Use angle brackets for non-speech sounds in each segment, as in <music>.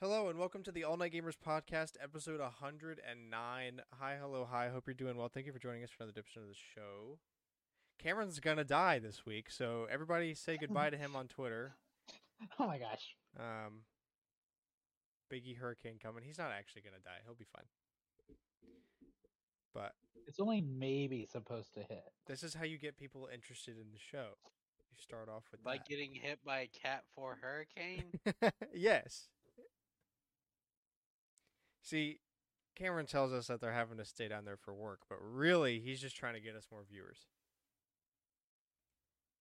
Hello and welcome to the All Night Gamers Podcast, episode 109. Hi, hello, hi. Hope you're doing well. Thank you for joining us for another edition of the show. Cameron's gonna die this week, so everybody say goodbye to him on Twitter. <laughs> Oh my gosh. Um, Biggie Hurricane coming. He's not actually gonna die. He'll be fine. But It's only maybe supposed to hit. this is how you get people interested in the show. You start off with like that. getting hit by a Cat 4 hurricane? <laughs> yes. See, Cameron tells us that they're having to stay down there for work, but really, he's just trying to get us more viewers.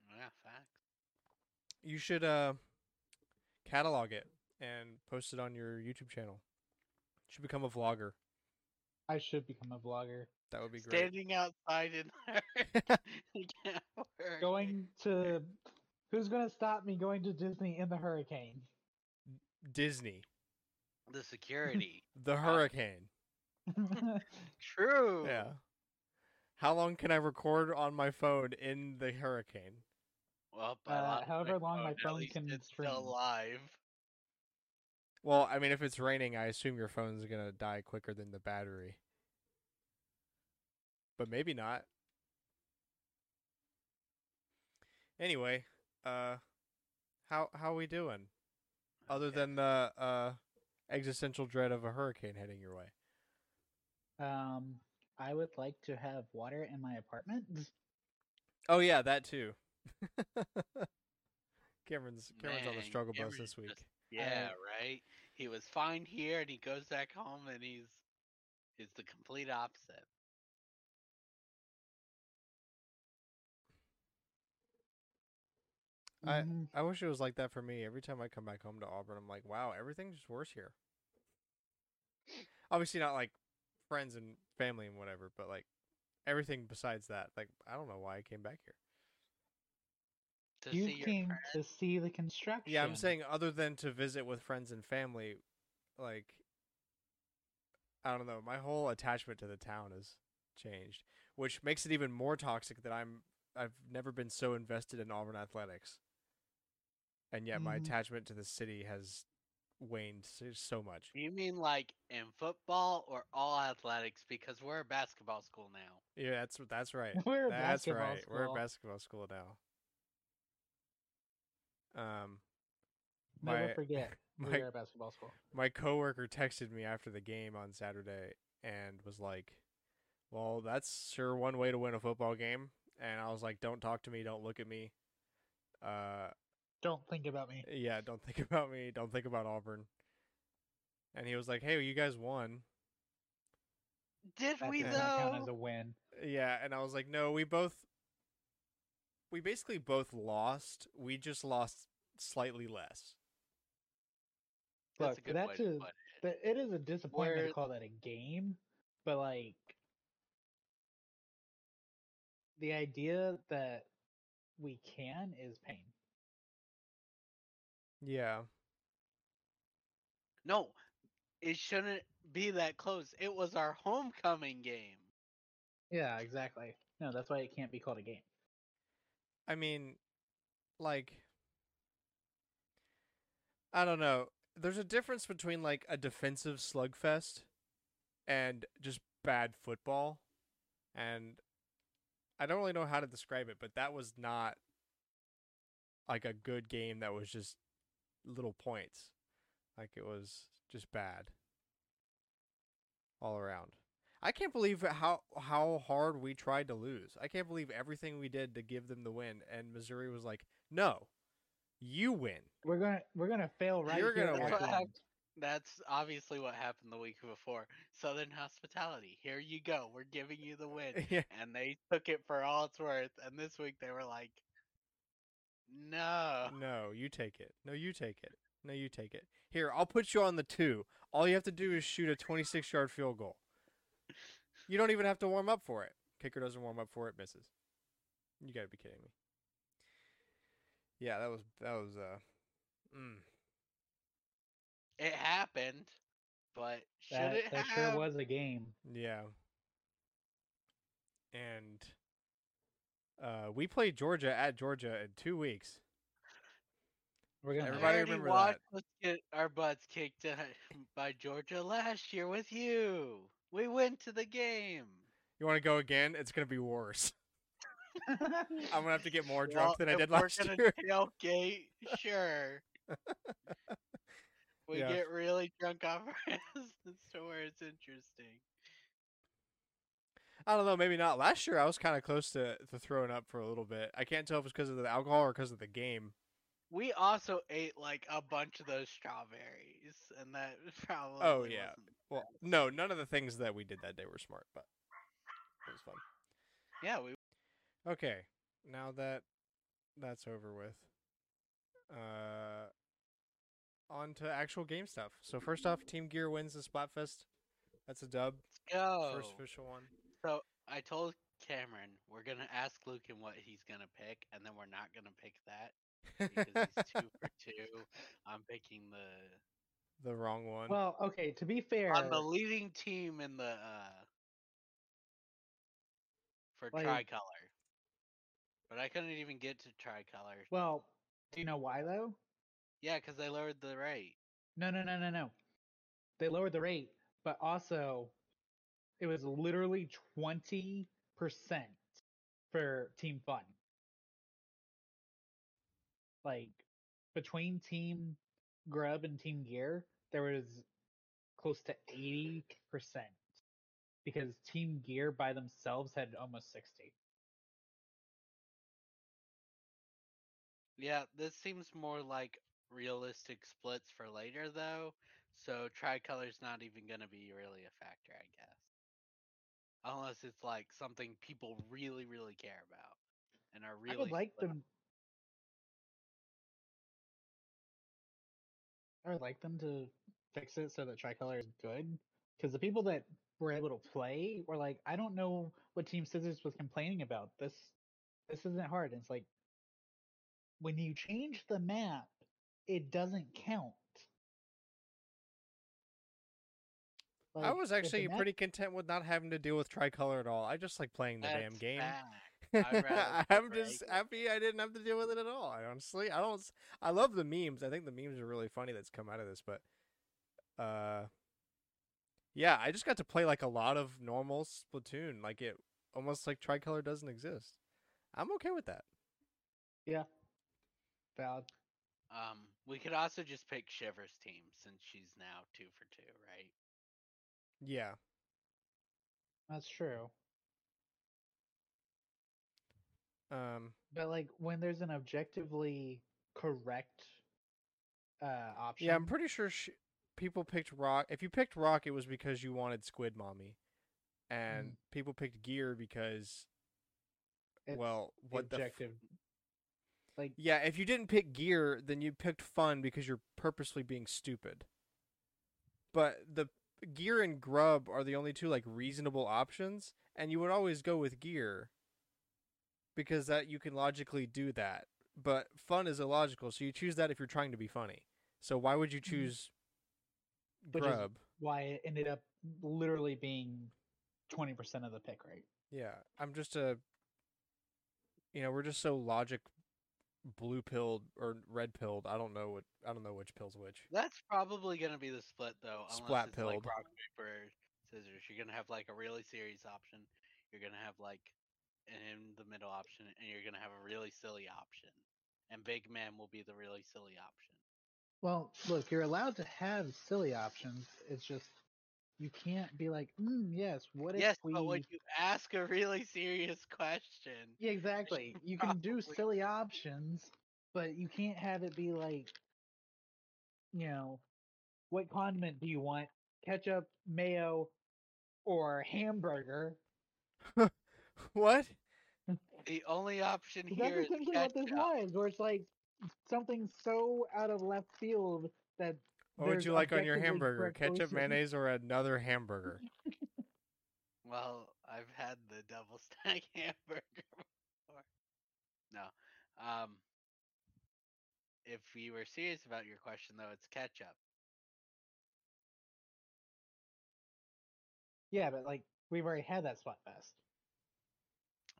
yeah, fact. You should uh catalog it and post it on your YouTube channel. You should become a vlogger. I should become a vlogger. That would be great. Standing outside in the Cat 4 hurricane. Going to who's gonna stop me going to Disney in the hurricane? Disney, The security. <laughs> the hurricane. <laughs> True. Yeah. How long can I record on my phone in the hurricane? Well, by Uh, lot- however long my at phone least can it's stream. still live. Well, I mean, if it's raining, I assume your phone's gonna die quicker than the battery. But maybe not. Anyway, uh, how how are we doing? Other Okay. than the uh existential dread of a hurricane heading your way. um, I would like to have water in my apartment. Oh yeah, that too. <laughs> Cameron's Cameron's on the Man, struggle bus this week. just- Yeah, right. He was fine here, and he goes back home, and he's he's the complete opposite. I- Mhm. I wish it was like that for me. Every time I come back home to Auburn, I'm like, wow, everything's just worse here. Obviously, not like friends and family and whatever, but like everything besides that. Like, I don't know why I came back here. To you see came to see the construction. Yeah, I'm saying other than to visit with friends and family, like, I don't know. My whole attachment to the town has changed, which makes it even more toxic that I'm. I've never been so invested in Auburn athletics, and yet my Mhm. attachment to the city has waned so, so much. You mean like in football or all athletics? Because we're a basketball school now. Yeah, that's that's right. <laughs> We're a that's basketball right. We're a school. basketball school now. Um, Never my- forget. <laughs> my- We're a basketball school. my coworker texted me after the game on Saturday and was like, "Well, that's sure one way to win a football game." And I was like, "Don't talk to me. Don't look at me. Uh, Don't think about me. yeah, don't think <laughs> about me. Don't think about Auburn." And he was like, "Hey, you guys won." Did That we does not count as a win. Yeah, and I was like, "No, we both we basically both lost. We just lost slightly less." That's a Look, good that's way a- put it. It is a disappointment Where- to call that a game, but like the idea that we can is pain. Yeah. No, it shouldn't be that close. It was our homecoming game. Yeah, exactly. No, that's why it can't be called a game. I mean, like, I don't know. There's a difference between like a defensive slugfest and just bad football. And I don't really know how to describe it, but that was not like a good game that was just little points. Like it was just bad all around. I can't believe how how hard we tried to lose. I can't believe everything we did to give them the win, and Missouri was like, "No, you win." We're gonna we're gonna fail right You're here gonna win. That's obviously what happened the week before. Southern Hospitality. Here you go. We're giving you the win. <laughs> yeah, And they took it for all it's worth. And this week they were like, no. no, you take it. No, you take it. No, you take it. Here, I'll put you on the two. All you have to do is shoot a 26 yard field goal. You don't even have to warm up for it. Kicker doesn't warm up for it, misses. You got to be kidding me. Yeah, that was that was uh mm. It happened, but should That, it that have? sure was a game. Yeah. And Uh, we play Georgia at Georgia in two weeks. We're gonna Everybody I already remember watched us get our butts kicked by Georgia last year with you. We went to the game. You want to go again? It's gonna be worse. <laughs> I'm gonna have to get more drunk Well, than I if did we're last gonna year. Tailgate, sure. <laughs> we Yeah. get really drunk off our asses to where it's interesting. I don't know, maybe not. Last year I was kind of close to, to throwing up for a little bit. I can't tell if it's because of the alcohol or because of the game. We also ate like a bunch of those strawberries, and that <laughs> probably. Oh, yeah. Well, no, none of the things that we did that day were smart, but it was fun. Yeah, we. Okay, now that that's over with, uh, on to actual game stuff. So first off, Team Gear wins the Splatfest. That's a dub. Let's go. First official one. So I told Cameron we're gonna ask Lucan what he's gonna pick, and then we're not gonna pick that because he's two for <laughs> two. I'm picking the the wrong one. well, okay. To be fair, on the leading team in the uh for Like- tricolor. But I couldn't even get to tricolor. well, do you know why though? Yeah, because they lowered the rate. No, no, no, no, no. They lowered the rate, but also it was literally 20% for Team Fun. Like between Team Grub and Team Gear, there was close to 80% because Team Gear by themselves had almost 60. Yeah, this seems more like realistic splits for later though. So tricolor's not even gonna be really a factor, I guess. Unless it's like something people really, really care about and are really I would like them. I would like them to fix it so that tricolor is good. Because the people that were able to play were like, I don't know what Team Scissors was complaining about. This, this isn't hard. And it's like, when you change the map, it doesn't count. I was actually map- pretty content with not having to deal with tricolor at all. I just like playing the damn game. <laughs> I'd rather I'm just happy I didn't have to deal with it at all. I honestly, I don't. s- I love the memes. I think the memes are really funny that's come out of this, but, uh, yeah, I just got to play like a lot of normal Splatoon, like it almost like tricolor doesn't exist. I'm okay with that. Yeah. Valid. Um, we could also just pick Shiver's team since she's now two for two, right? Yeah, That's true. um, But like when there's an objectively correct uh option. yeah. I'm pretty sure sh- people picked rock. If you picked rock, it was because you wanted Squid Mommy, and people picked gear because it's well, what the f- objective. like Yeah, if you didn't pick gear, then you picked fun because you're purposely being stupid. But the gear and grub are the only two like reasonable options, and you would always go with gear because that you can logically do that. But fun is illogical, so you choose that if you're trying to be funny. So why would you mm-hmm. choose Which grub? why it ended up literally being twenty percent of the pick rate. Yeah, I'm just a you know, we're just so logic blue pilled or red pilled. I don't know what I don't know which pill's which. That's probably gonna be the split though, unless Splat it's like rock paper scissors. You're gonna have like a really serious option. You're gonna have like an in the middle option, and you're gonna have a really silly option. And Big Man will be the really silly option. Well, look, you're allowed to have silly options. It's just you can't be like, mm, yes. What if yes, we? but when you ask a really serious question, Yeah, <laughs> exactly. You can do silly options, but you can't have it be like, you know, what condiment do you want? Ketchup, mayo, or hamburger? <laughs> What? the only option That's here is essentially what this ketchup. was, where it's like something so out of left field that What would you like on your hamburger? Ketchup, choices. mayonnaise, or another hamburger? <laughs> Well, I've had the double <laughs> stack hamburger before. No. Um if you were serious about your question though, it's ketchup. Yeah, but like we've already had that spot fest.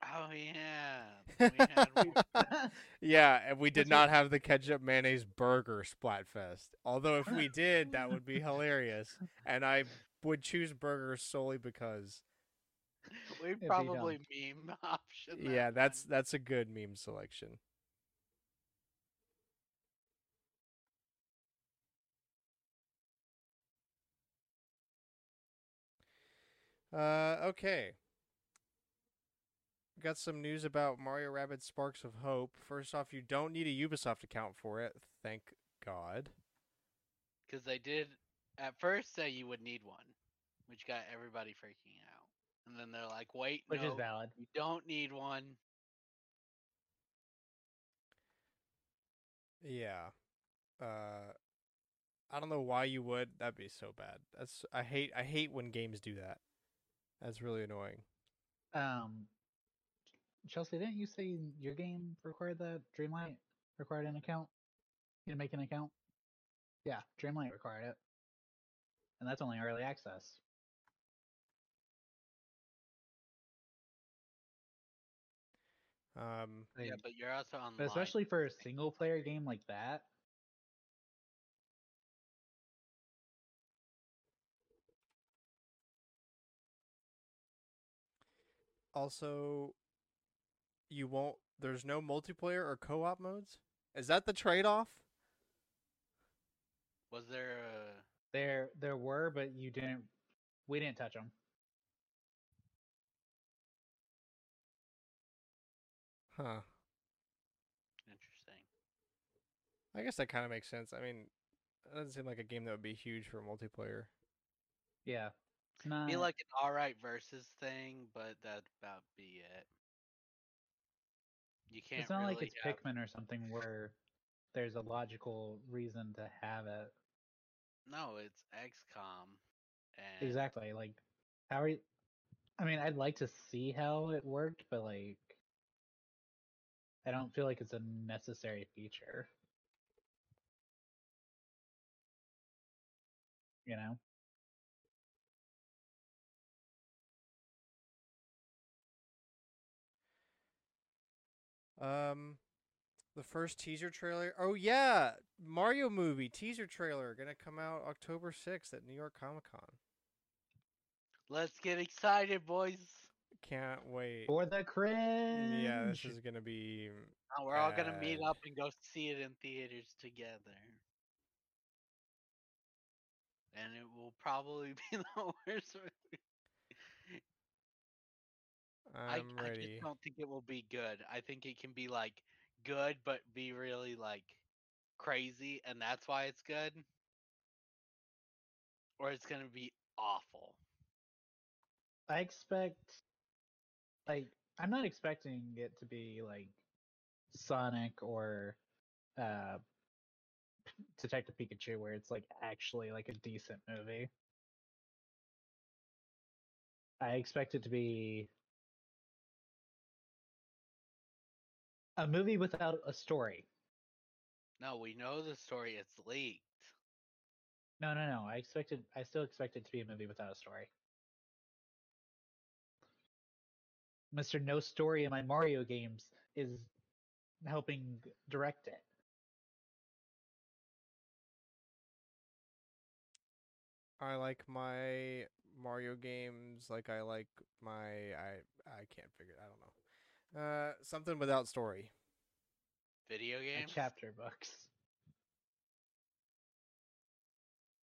Oh yeah. <laughs> We had one. <laughs> Yeah, and we did not have the ketchup mayonnaise burger Splatfest. Although if we did, that would be hilarious. And I would choose burgers solely because we be probably meme the <laughs> option. that yeah, that's one. that's a good meme selection. Uh, okay. Got some news about Mario Rabbids Sparks of Hope. First off, you don't need a Ubisoft account for it. Thank God. Because they did at first say you would need one, which got everybody freaking out. And then they're like, wait, Which no, is valid. you don't need one. Yeah. Uh I don't know why you would. That'd be so bad. That's I hate I hate when games do that. That's really annoying. Um, Chelsea, didn't you say your game required that? Dreamlight required an account? You to make an account? Yeah, Dreamlight required it. And that's only early access. Um Yeah, but you're also online. but especially for a single player game like that. also you won't there's no multiplayer or co-op modes? Is that the trade-off? Was there a There there were, but you didn't we didn't touch them. Huh. interesting? I guess that kind of makes sense. I mean, it doesn't seem like a game that would be huge for multiplayer. Yeah. It's not Be like an alright versus thing, but that'd about be it. You can't it's not really like it's have- Pikmin or something where there's a logical reason to have it. No, it's XCOM. And Exactly. Like how are you I mean, I'd like to see how it worked, but like I don't feel like it's a necessary feature. You know? Um the first teaser trailer. Oh yeah, Mario movie teaser trailer going to come out October 6th at New York Comic-Con. Let's get excited, boys. Can't wait. For the cringe. Yeah, this is going to be Now we're all gonna meet up and go see it in theaters together. And it will probably <laughs> be the worst movie. I, I just don't think it will be good. I think it can be like good, but be really like crazy, and that's why it's good. Or it's gonna be awful. I expect like I'm not expecting it to be like Sonic or uh Detective Pikachu where it's like actually like a decent movie. I expect it to be a movie without a story. No, we know the story. It's leaked. No, no, no. I expected I still expect it to be a movie without a story. Mr. No Story in my Mario games is helping direct it. I like my Mario games like I like my I I can't figure I don't know. Uh something without story. Video My games. chapter books.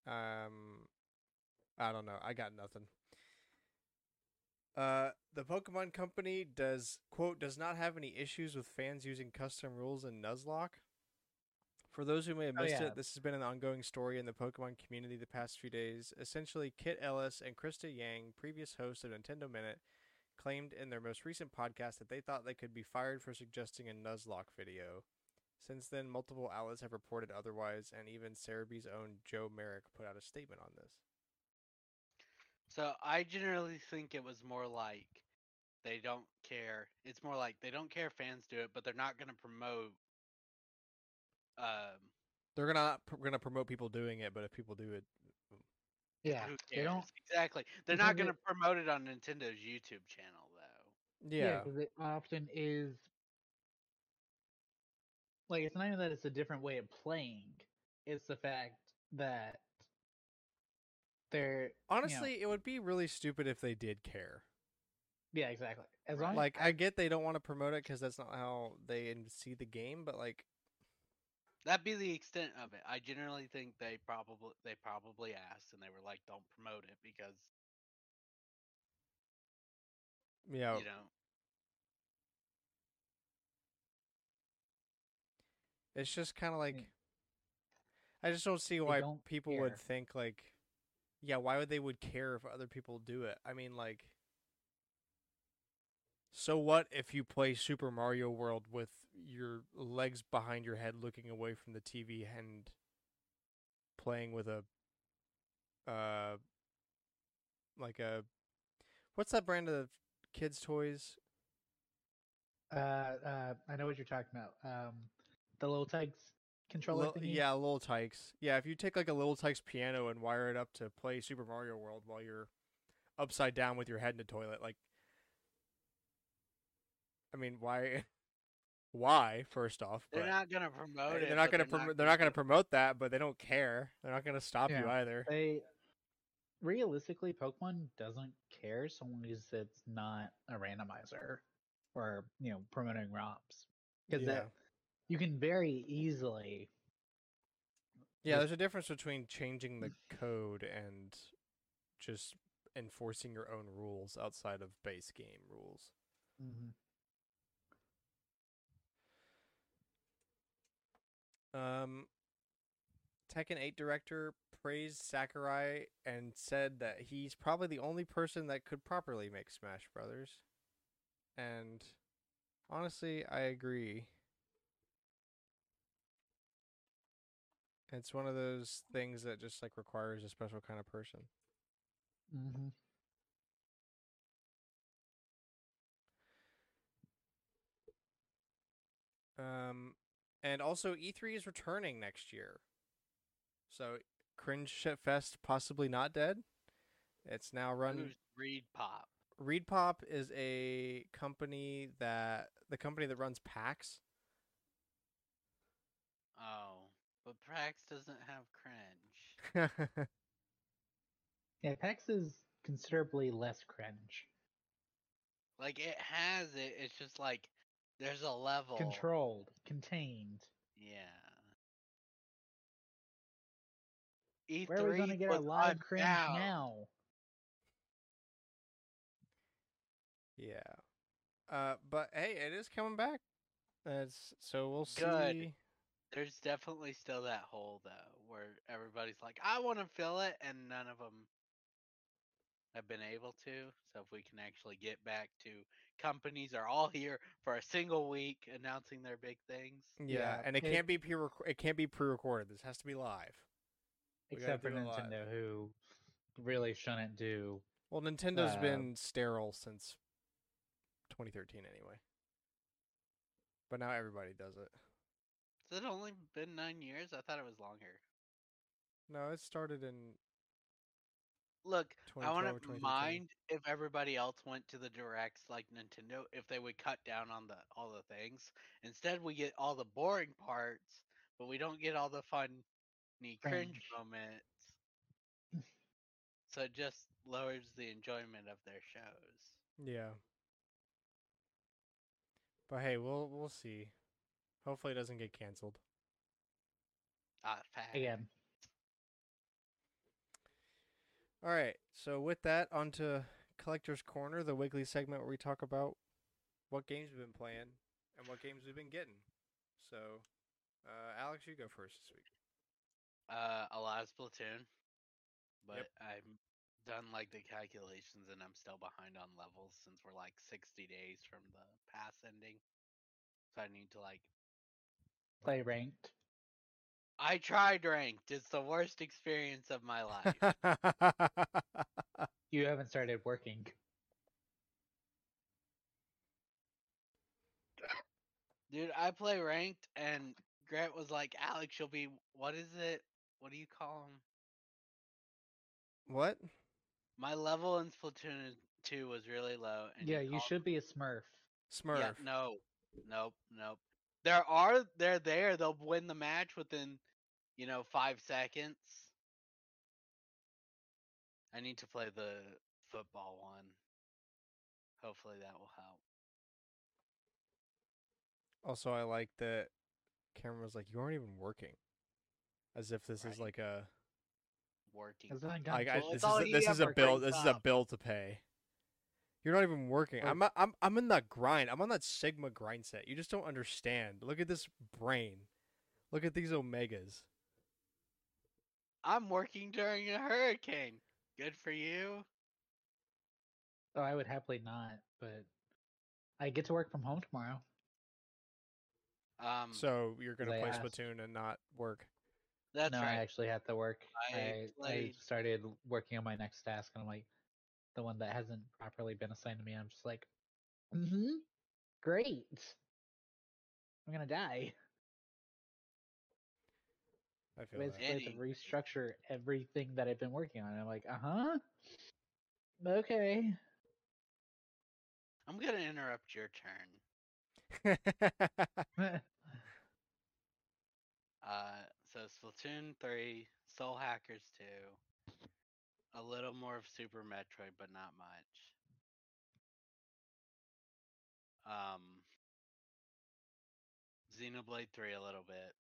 Um, I don't know. I got nothing. Uh, the Pokemon Company does quote does not have any issues with fans using custom rules in Nuzlocke. For those who may have Oh, missed yeah. it, this has been an ongoing story in the Pokemon community the past few days. Essentially, Kit Ellis and Krista Yang, previous hosts of Nintendo Minute, claimed in their most recent podcast that they thought they could be fired for suggesting a Nuzlocke video. Since then, multiple outlets have reported otherwise, and even Serebii's own Joe Merrick put out a statement on this. So I generally think it was more like they don't care. It's more like they don't care if fans do it, but they're not gonna promote. Um, They're gonna gonna promote people doing it, but if people do it, Yeah, who they don't. Exactly. They're because not gonna promote it on Nintendo's YouTube channel though. Yeah. because it often is like it's not even that it's a different way of playing; it's the fact that they're you know- Honestly, it would be really stupid if they did care. yeah, exactly. As long Like, I get they don't want to promote it because that's not how they see the game, but like, That'd be the extent of it. I generally think they probably they probably asked and they were like, "Don't promote it because yeah, you know." it's just kind of like, I just don't see why don't people would think like, yeah, why would they would care if other people do it? I mean, like, so what if you play Super Mario World with your legs behind your head, looking away from the TV, and playing with a, uh, like a, what's that brand of kids' toys? uh, uh, I know what you're talking about. Um, the little Tikes controller Lil- thingy. yeah, Little Tikes. Yeah, if you take like a Little Tikes piano and wire it up to play Super Mario World while you're upside down with your head in the toilet, like, I mean, why? Why? First off, They're but not gonna promote they're it. not gonna prom- they're not gonna promote that, but they don't care. They're not gonna stop you either. They realistically, Pokemon doesn't care so long as it's not a randomizer or you know promoting ROMs because Yeah. that you can very easily. Yeah, there's a difference between changing the code and just enforcing your own rules outside of base game rules. Mm-hmm. Um, Tekken 8 director praised Sakurai and said that he's probably the only person that could properly make Smash Brothers. And honestly, I agree. It's one of those things that just like requires a special kind of person. Mm-hmm. Um, and also E3 is returning next year. So Cringe Shit Fest possibly not dead. It's now run. Who's Reed Pop? ReedPop is a company that the company that runs PAX. Oh, but PAX doesn't have cringe. <laughs> Yeah, PAX is considerably less cringe. Like it has it. It's just like there's a level. Controlled, contained. Yeah. E3 Where are we gonna get a was live cringe unbound. now? yeah. Uh, but hey, it is coming back. That's so we'll Good. see. There's definitely still that hole though, where everybody's like, "I want to fill it," and none of them have been able to. So if we can actually get back to companies are all here for a single week announcing their big things. Yeah, Yeah, and it, it- can't be pre it can't be pre-recorded. This has to be live. We Except for do live. Nintendo, who really shouldn't do. Well, Nintendo's Uh, been sterile since 2013 anyway. But now everybody does it. Has it only been nine years? I thought it was longer. No, it started in Look, I 2012 or wouldn't mind if everybody else went to the directs like Nintendo if they would cut down on the all the things. Instead, we get all the boring parts, but we don't get all the funny cringe Cringe. moments. so it just lowers the enjoyment of their shows. Yeah. But hey, we'll we'll see. Hopefully, it doesn't get canceled. Ah, fact. Again, All right. So with that, on to Collector's Corner, the weekly segment where we talk about what games we've been playing and what games we've been getting. So, uh, Alex, you go first this week. Uh, a lot of Splatoon, but I'm done like the calculations and I'm still behind on levels since we're like 60 days from the pass ending. So I need to like play ranked. I tried ranked. It's the worst experience of my life. <laughs> You haven't started working. Dude, I play ranked and Grant was like, Alex, you'll be what is it? What do you call them? what? My level in Splatoon two was really low. And yeah, you called- should be a Smurf. Smurf. Yeah, no, nope, nope. There are they're there. They'll win the match within, you know, five seconds. I need to play the football one. Hopefully that will help. Also, I like that Cameron was like, "You aren't even working," as if this is like a Working. Hasn't like gotten I, this it's is a, this is a bill. brings This is a bill to pay. You're not even working. I'm not- I'm I'm in that grind. I'm on that Sigma grind set. You just don't understand. Look at this brain. Look at these omegas. I'm working during a hurricane. Good for you. Oh, I would happily not, but I get to work from home tomorrow. Um, So you're gonna play asked. Splatoon and not work. that's no, right. I actually have to work. I I, I started working on my next task, and I'm like, the one that hasn't properly been assigned to me. I'm just like, mm-hmm, great. I'm gonna die. I feel Basically, that. I have to restructure everything that I've been working on. I'm like, uh huh. Okay. I'm gonna interrupt your turn. <laughs> <laughs> Uh, so Splatoon 3, Soul Hackers 2, a little more of Super Metroid, but not much. Um, Xenoblade 3 a little bit.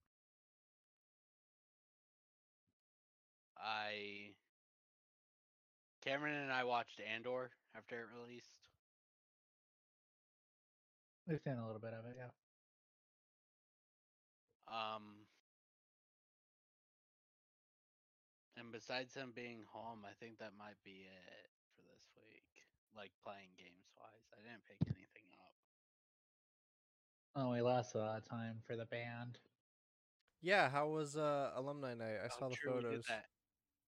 I Cameron and I watched Andor after it released. We've seen a little bit of it, yeah. Um, and besides him being home, I think that might be it for this week. Like playing games wise, I didn't pick anything up. Oh, we lost a lot of time for the band. yeah, how was uh alumni night? I Oh, saw the true, we did photos.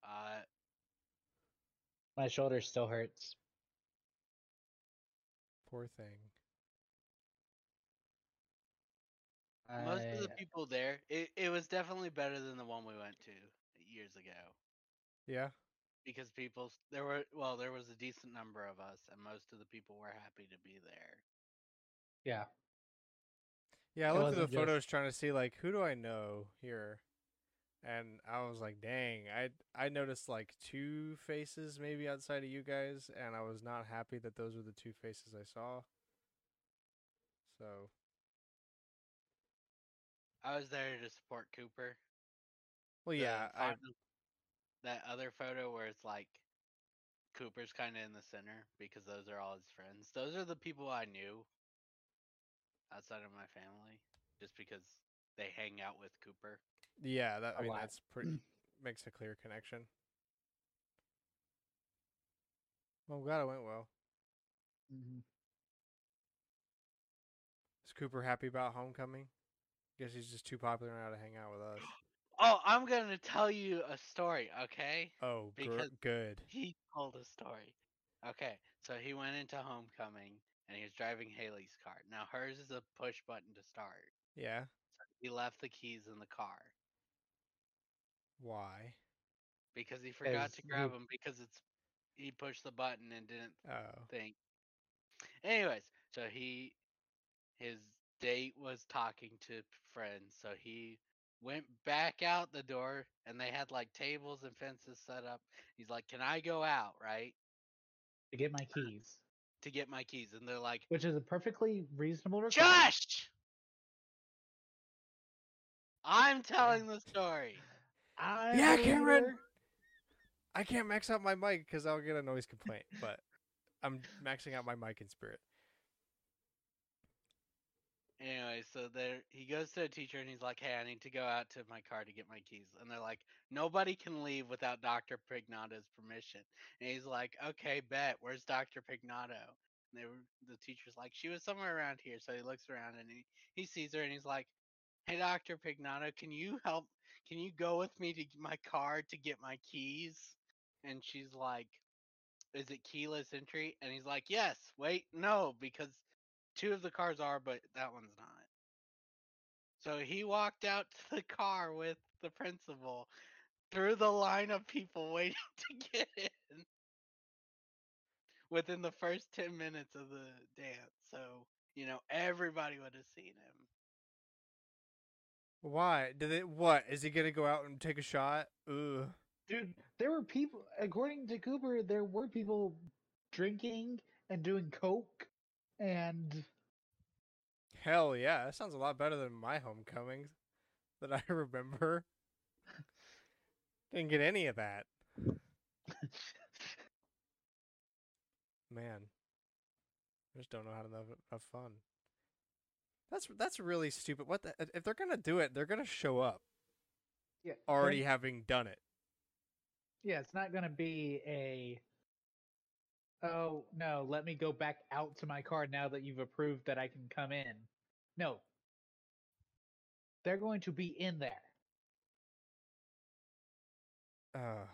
That. Uh, My shoulder still hurts. Poor thing. most of the I- people there, it, it was definitely better than the one we went to years ago Yeah. because people s- there were well there was a decent number of us and most of the people were happy to be there. yeah. Yeah, I It looked at the wasn't just- photos trying to see like who do I know here, and I was like, dang, I I noticed like two faces maybe outside of you guys, and I was not happy that those were the two faces I saw. So I was there to support Cooper. well, the yeah, I that other photo where it's like Cooper's kind of in the center because those are all his friends. Those are the people I knew outside of my family, just because they hang out with Cooper. yeah that I mean lot. that's pretty <clears throat> makes a clear connection. Well, I'm glad it went well. Mm-hmm. Is Cooper happy about homecoming? Guess he's just too popular now to hang out with us. <gasps> Oh, I'm gonna tell you a story, okay? Oh, gr- Because- good. He told a story. Okay, so he went into homecoming and he was driving Haley's car. Now hers is a push button to start. Yeah. He left the keys in the car Why? because he forgot to grab them because it's he pushed the button and didn't Oh. thing. Anyways, so he his date was talking to friends, so he went back out the door and they had like tables and fences set up. He's like, "Can I go out?" right? To get my keys, To get my keys and they're like, which is a perfectly reasonable request. "Josh!" I'm telling <laughs> the story. I'm Yeah, Cameron! I can't max out my mic because I'll get a noise complaint, but I'm maxing out my mic in spirit. Anyway, so there he goes to a teacher and he's like, "Hey, I need to go out to my car to get my keys." And they're like, "Nobody can leave without Dr. Pignato's permission." And he's like, "Okay, bet. Where's Dr. Pignato?" And they were the teacher's like, "She was somewhere around here." So he looks around and he he sees her and he's like, "Hey, Dr. Pignato, can you help? Can you go with me to my car to get my keys?" And she's like, "Is it keyless entry?" And he's like, "Yes. Wait, no, because two of the cars are, but that one's not. So he walked out to the car with the principal through the line of people <laughs> waiting to get in. within the first 10 minutes of the dance. So, you know, everybody would have seen him. Why? Did it? What is he gonna go out and take a shot? Ugh. Dude, there were people. According to Cooper, there were people drinking and doing coke, and Hell yeah, that sounds a lot better than my homecomings that I <laughs> remember. Didn't get any of that. <laughs> Man, I just don't know how to have, have fun. That's that's really stupid. What the, if they're gonna do it? They're gonna show up yeah, already they're- having done it. Yeah, it's not going to be a. Oh no! Let me go back out to my car now that you've approved that I can come in. No, they're going to be in there. Uh,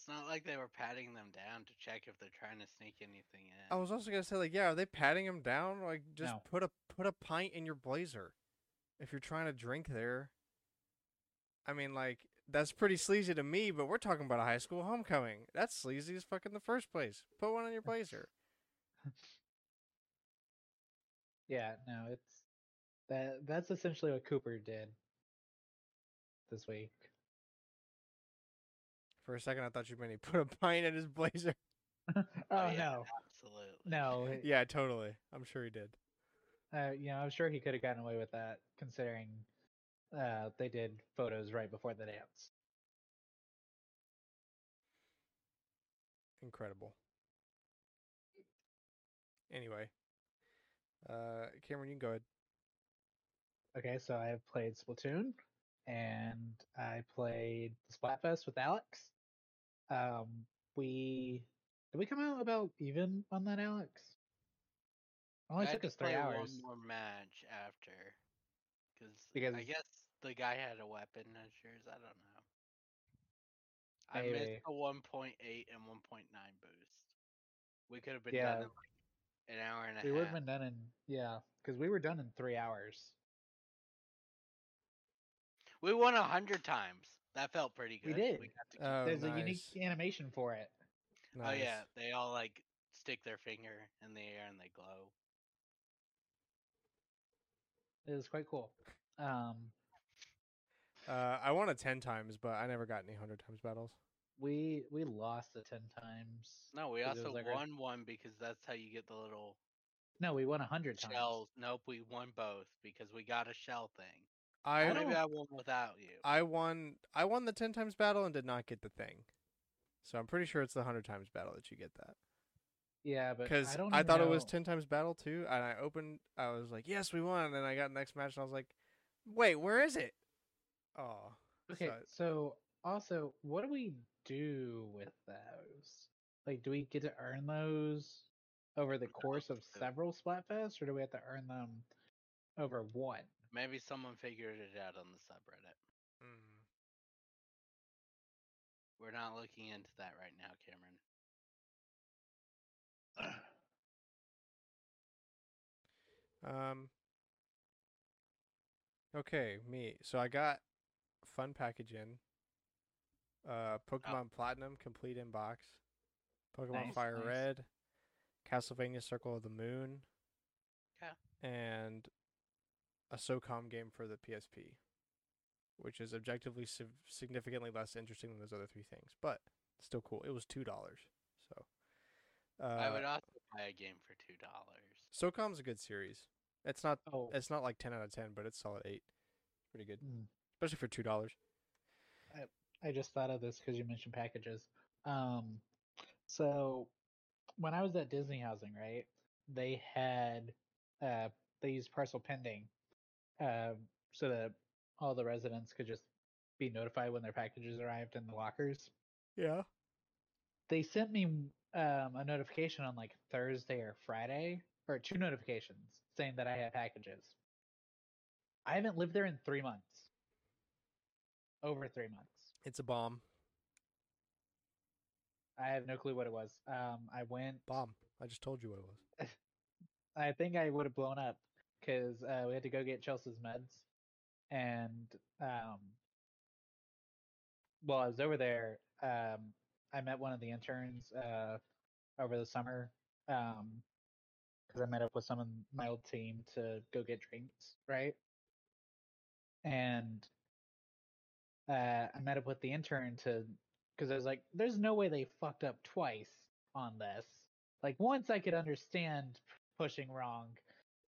it's not like they were patting them down to check if they're trying to sneak anything in. I was also gonna say like, yeah, are they patting them down? Like, just No. put a put a pint in your blazer if you're trying to drink there. I mean, like that's pretty sleazy to me, but we're talking about a high school homecoming. That's sleazy as fuck in the first place. Put one in your blazer. <laughs> Yeah, no, it's that. That's essentially what Cooper did this week. For a second, I thought you meant he put a <laughs> pint in his blazer. <laughs> oh yeah, no, Absolutely. no, <laughs> Yeah, totally. I'm sure he did. uh, you know, I'm sure he could have gotten away with that, considering uh, they did photos right before the dance. Incredible. Anyway, uh, Cameron, you can go ahead. Okay, so I have played Splatoon, and I played Splatfest with Alex. Um, we did we come out about even on that, Alex? Only I took to us three hours. One more match after, cause Because- I guess the guy had a weapon as yours. I don't know. I Maybe. missed a 1.8 and 1.9 boost. We could have been Yeah. done in like an hour and a half. We would have been done in yeah, because we were done in three hours. We won a hundred times. That felt pretty good. We good. did. got to keep Oh, There's a unique animation for it. Oh yeah, they all like stick their finger in the air and they glow. It was quite cool. Um, Uh, I won it ten times, but I never got any hundred times battles. we we lost the ten times. No, we it also was like our- won one because that's how you get the little No, we won a hundred times. shells. Nope, we won both because we got a shell thing. I Maybe I won without you. I won I won the ten times battle and did not get the thing. So I'm pretty sure it's the hundred times battle that you get that. Yeah, but Because I I, thought it was ten times battle too, and I opened. I was like, "Yes, we won!" And then I got the next match, and I was like, "Wait, where is it?" Oh, Okay, so- so also, what do we do with those? Like, do we get to earn those over the course of several Splatfests, or do we have to earn them over one? Maybe someone figured it out on the subreddit. Mm. We're not looking into that right now, Cameron. Um. Okay, me. So I got fun package in. Uh, Pokemon Platinum complete in box. Pokemon Nice, Fire nice. Red, Castlevania Circle of the Moon. 'Kay. And a SOCOM game for the PSP, which is objectively significantly less interesting than those other three things, but still cool. It was two dollars. So. Uh, I would also buy a game for two dollars. SOCOM's a good series. It's not Oh, it's not like ten out of ten, but it's solid eight. Pretty good, mm, especially for two dollars. I, I just thought of this because you mentioned packages. Um, so when I was at Disney Housing, right, they had uh, they used parcel pending, uh, so that all the residents could just be notified when their packages arrived in the lockers. Yeah. they sent me um, a notification on like Thursday or Friday, or two notifications saying that I had packages. I haven't lived there in three months. Over three months. It's a bomb. I have no clue what it was. Um, I went. Bomb. I just told you what it was. <laughs> I think I would have blown up because uh, we had to go get Chelsea's meds, and um, while I was over there, um, I met one of the interns, uh, over the summer. Um, because I met up with some of my old team to go get drinks, right? And uh, I met up with the intern to because I was like, "There's no way they fucked up twice on this." Like once I could understand pushing wrong,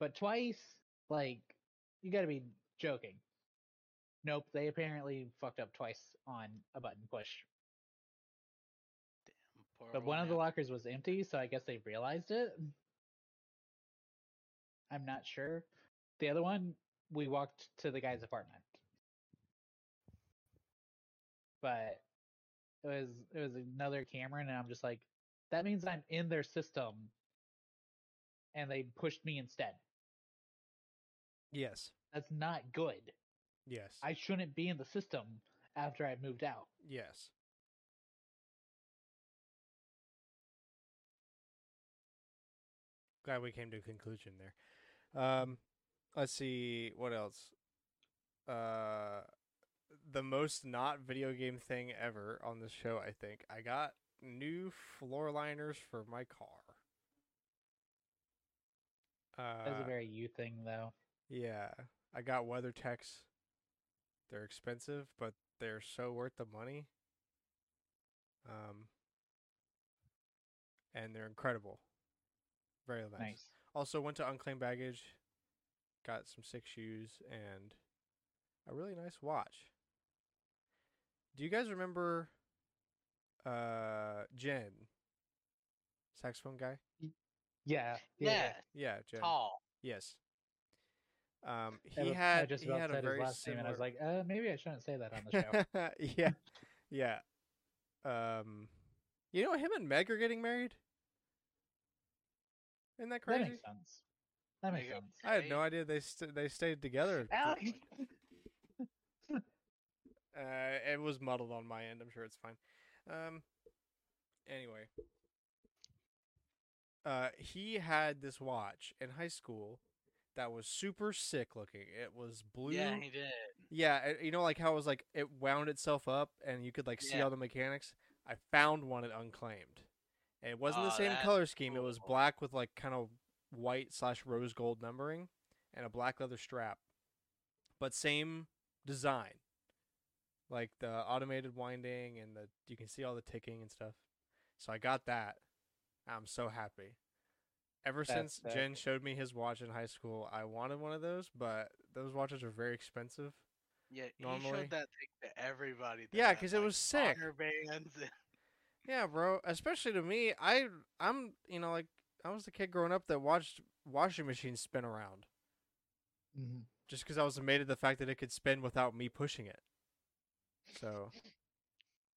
but twice, like you got to be joking. Nope, they apparently fucked up twice on a button push. Damn, poor But one of the lockers was empty, so I guess they realized it. I'm not sure. The other one, we walked to the guy's apartment. But it was it was another Cameron, and I'm just like, that means I'm in their system, and they pushed me instead. Yes. That's not good. Yes. I shouldn't be in the system after I moved out. Yes. Glad we came to a conclusion there. Um, let's see what else. Uh, the most not video game thing ever on this show. I think I got new floor liners for my car. That's Uh, a very you thing, though. Yeah, I got WeatherTechs. They're expensive, but they're so worth the money. Um, and they're incredible. Very nice. Nice. Also went to Unclaimed Baggage, got some sick shoes and a really nice watch. Do you guys remember uh Jen? Saxophone guy? Yeah. Yeah, Yeah, Jen. tall. Yes. Um he was- had I just he had said a very his last name, and I was like, uh, maybe I shouldn't say that on the show. <laughs> yeah. Yeah. Um you know him and Meg are getting married? Isn't that crazy? that crazy? makes sense. That makes There you go. sense. I had no idea they st- they stayed together. Alex! Uh, it was muddled on my end. I'm sure it's fine. Um. Anyway. Uh, he had this watch in high school that was super sick looking. It was blue. Yeah, he did. Yeah, it- you know, like how it was like it wound itself up and you could like see Yeah. all the mechanics. I found one at Unclaimed. And it wasn't the oh, same color scheme. It was black with like kind of white slash rose gold numbering and a black leather strap, but same design. Like the automated winding and the you can see all the ticking and stuff. So I got that. I'm so happy. Ever That's since Jen showed me his watch in high school, I wanted one of those, but those watches are very expensive. Yeah, he Normally- showed that thing to everybody. that Yeah, had, 'cause it like, was sick. honor bands <laughs> Yeah, bro. Especially to me, I I'm you know like I was the kid growing up that watched washing machines spin around Mhm. just because I was amazed at the fact that it could spin without me pushing it. So <laughs>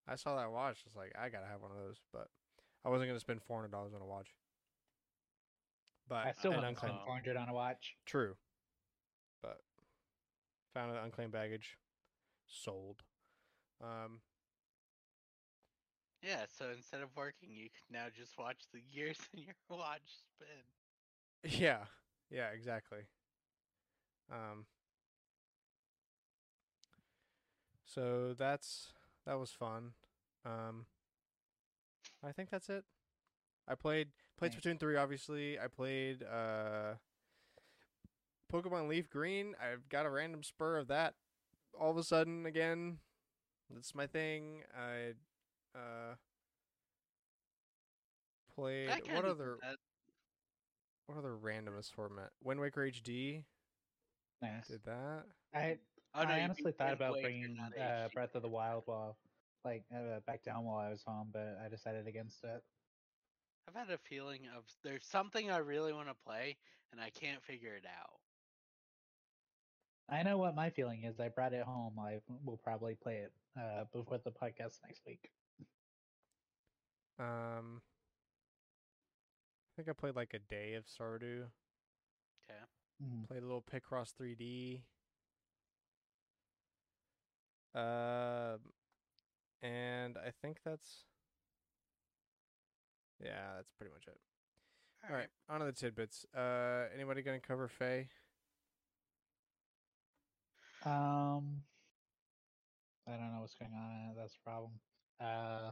I saw that watch. It's like I gotta have one of those, but I wasn't gonna spend four hundred dollars on a watch. But I still want to spend unclaimed, 400 on a watch. true. But found an unclaimed baggage, sold. Um, Yeah, so instead of working, you can now just watch the gears <laughs> in your watch spin. Yeah, yeah, exactly. Um, so that's that was fun. Um, I think that's it. I played played Nice. Splatoon three. Obviously, I played uh, Pokemon Leaf Green. I've got a random spur of that. All of a sudden, again, that's my thing. I uh played I what other what other randomest format? Wind Waker HD Nice. did that. I Oh, no, I honestly thought about Waker, bringing uh, Breath of the Wild while like uh, back down while I was home, but I decided against it. I've had a feeling of there's something I really want to play and I can't figure it out. I know what my feeling is. I brought it home. I will probably play it uh, before the podcast next week. Um, I think I played like a day of Stardew. Okay. Mm. Played a little Picross 3D. Uh, and I think that's yeah, that's pretty much it. All right, on to the tidbits. Uh, anybody gonna cover Faye? Um, I don't know what's going on. That's a problem. Uh,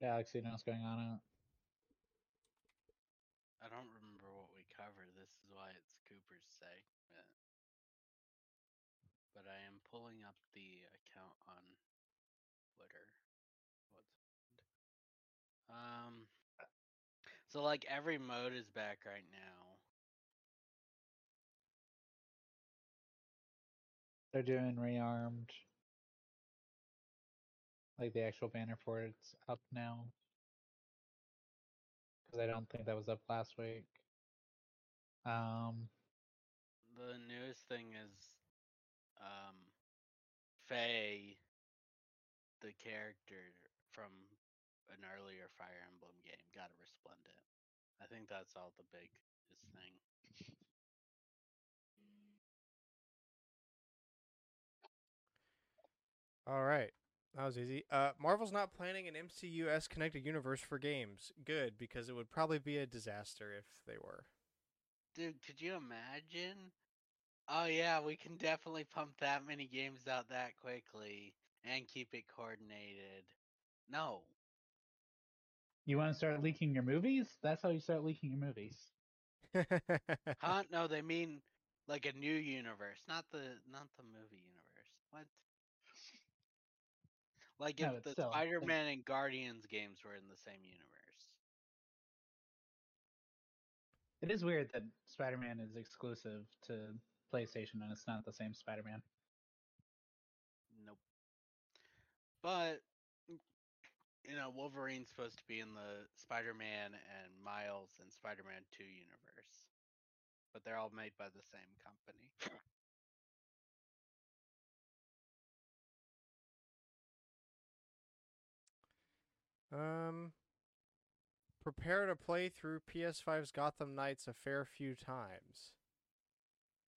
Galaxy knows what's going on. I don't remember what we covered. This is why it's Cooper's segment. But I am pulling up the account on Twitter. What's um so like every mode is back right now. They're doing rearmed. Like the actual banner for it's up now. Because I don't think that was up last week. Um, The newest thing is um Faye the character from an earlier Fire Emblem game got a resplendent. I think that's all the biggest thing. All right. That was easy. Uh, Marvel's not planning an MCU-S connected universe for games. Good, because it would probably be a disaster if they were. Dude, could you imagine? Oh yeah, we can definitely pump that many games out that quickly and keep it coordinated. No. You want to start leaking your movies? That's how you start leaking your movies. <laughs> Huh? No, they mean like a new universe, not the not the movie universe. What? Like No, if but the still, Spider-Man and Guardians games were in the same universe. It is weird that Spider-Man is exclusive to PlayStation and it's not the same Spider-Man. Nope. But you know, Wolverine's supposed to be in the Spider-Man and Miles and Spider-Man 2 universe. But they're all made by the same company. <laughs> um, prepare to play through PS5's Gotham Knights a fair few times.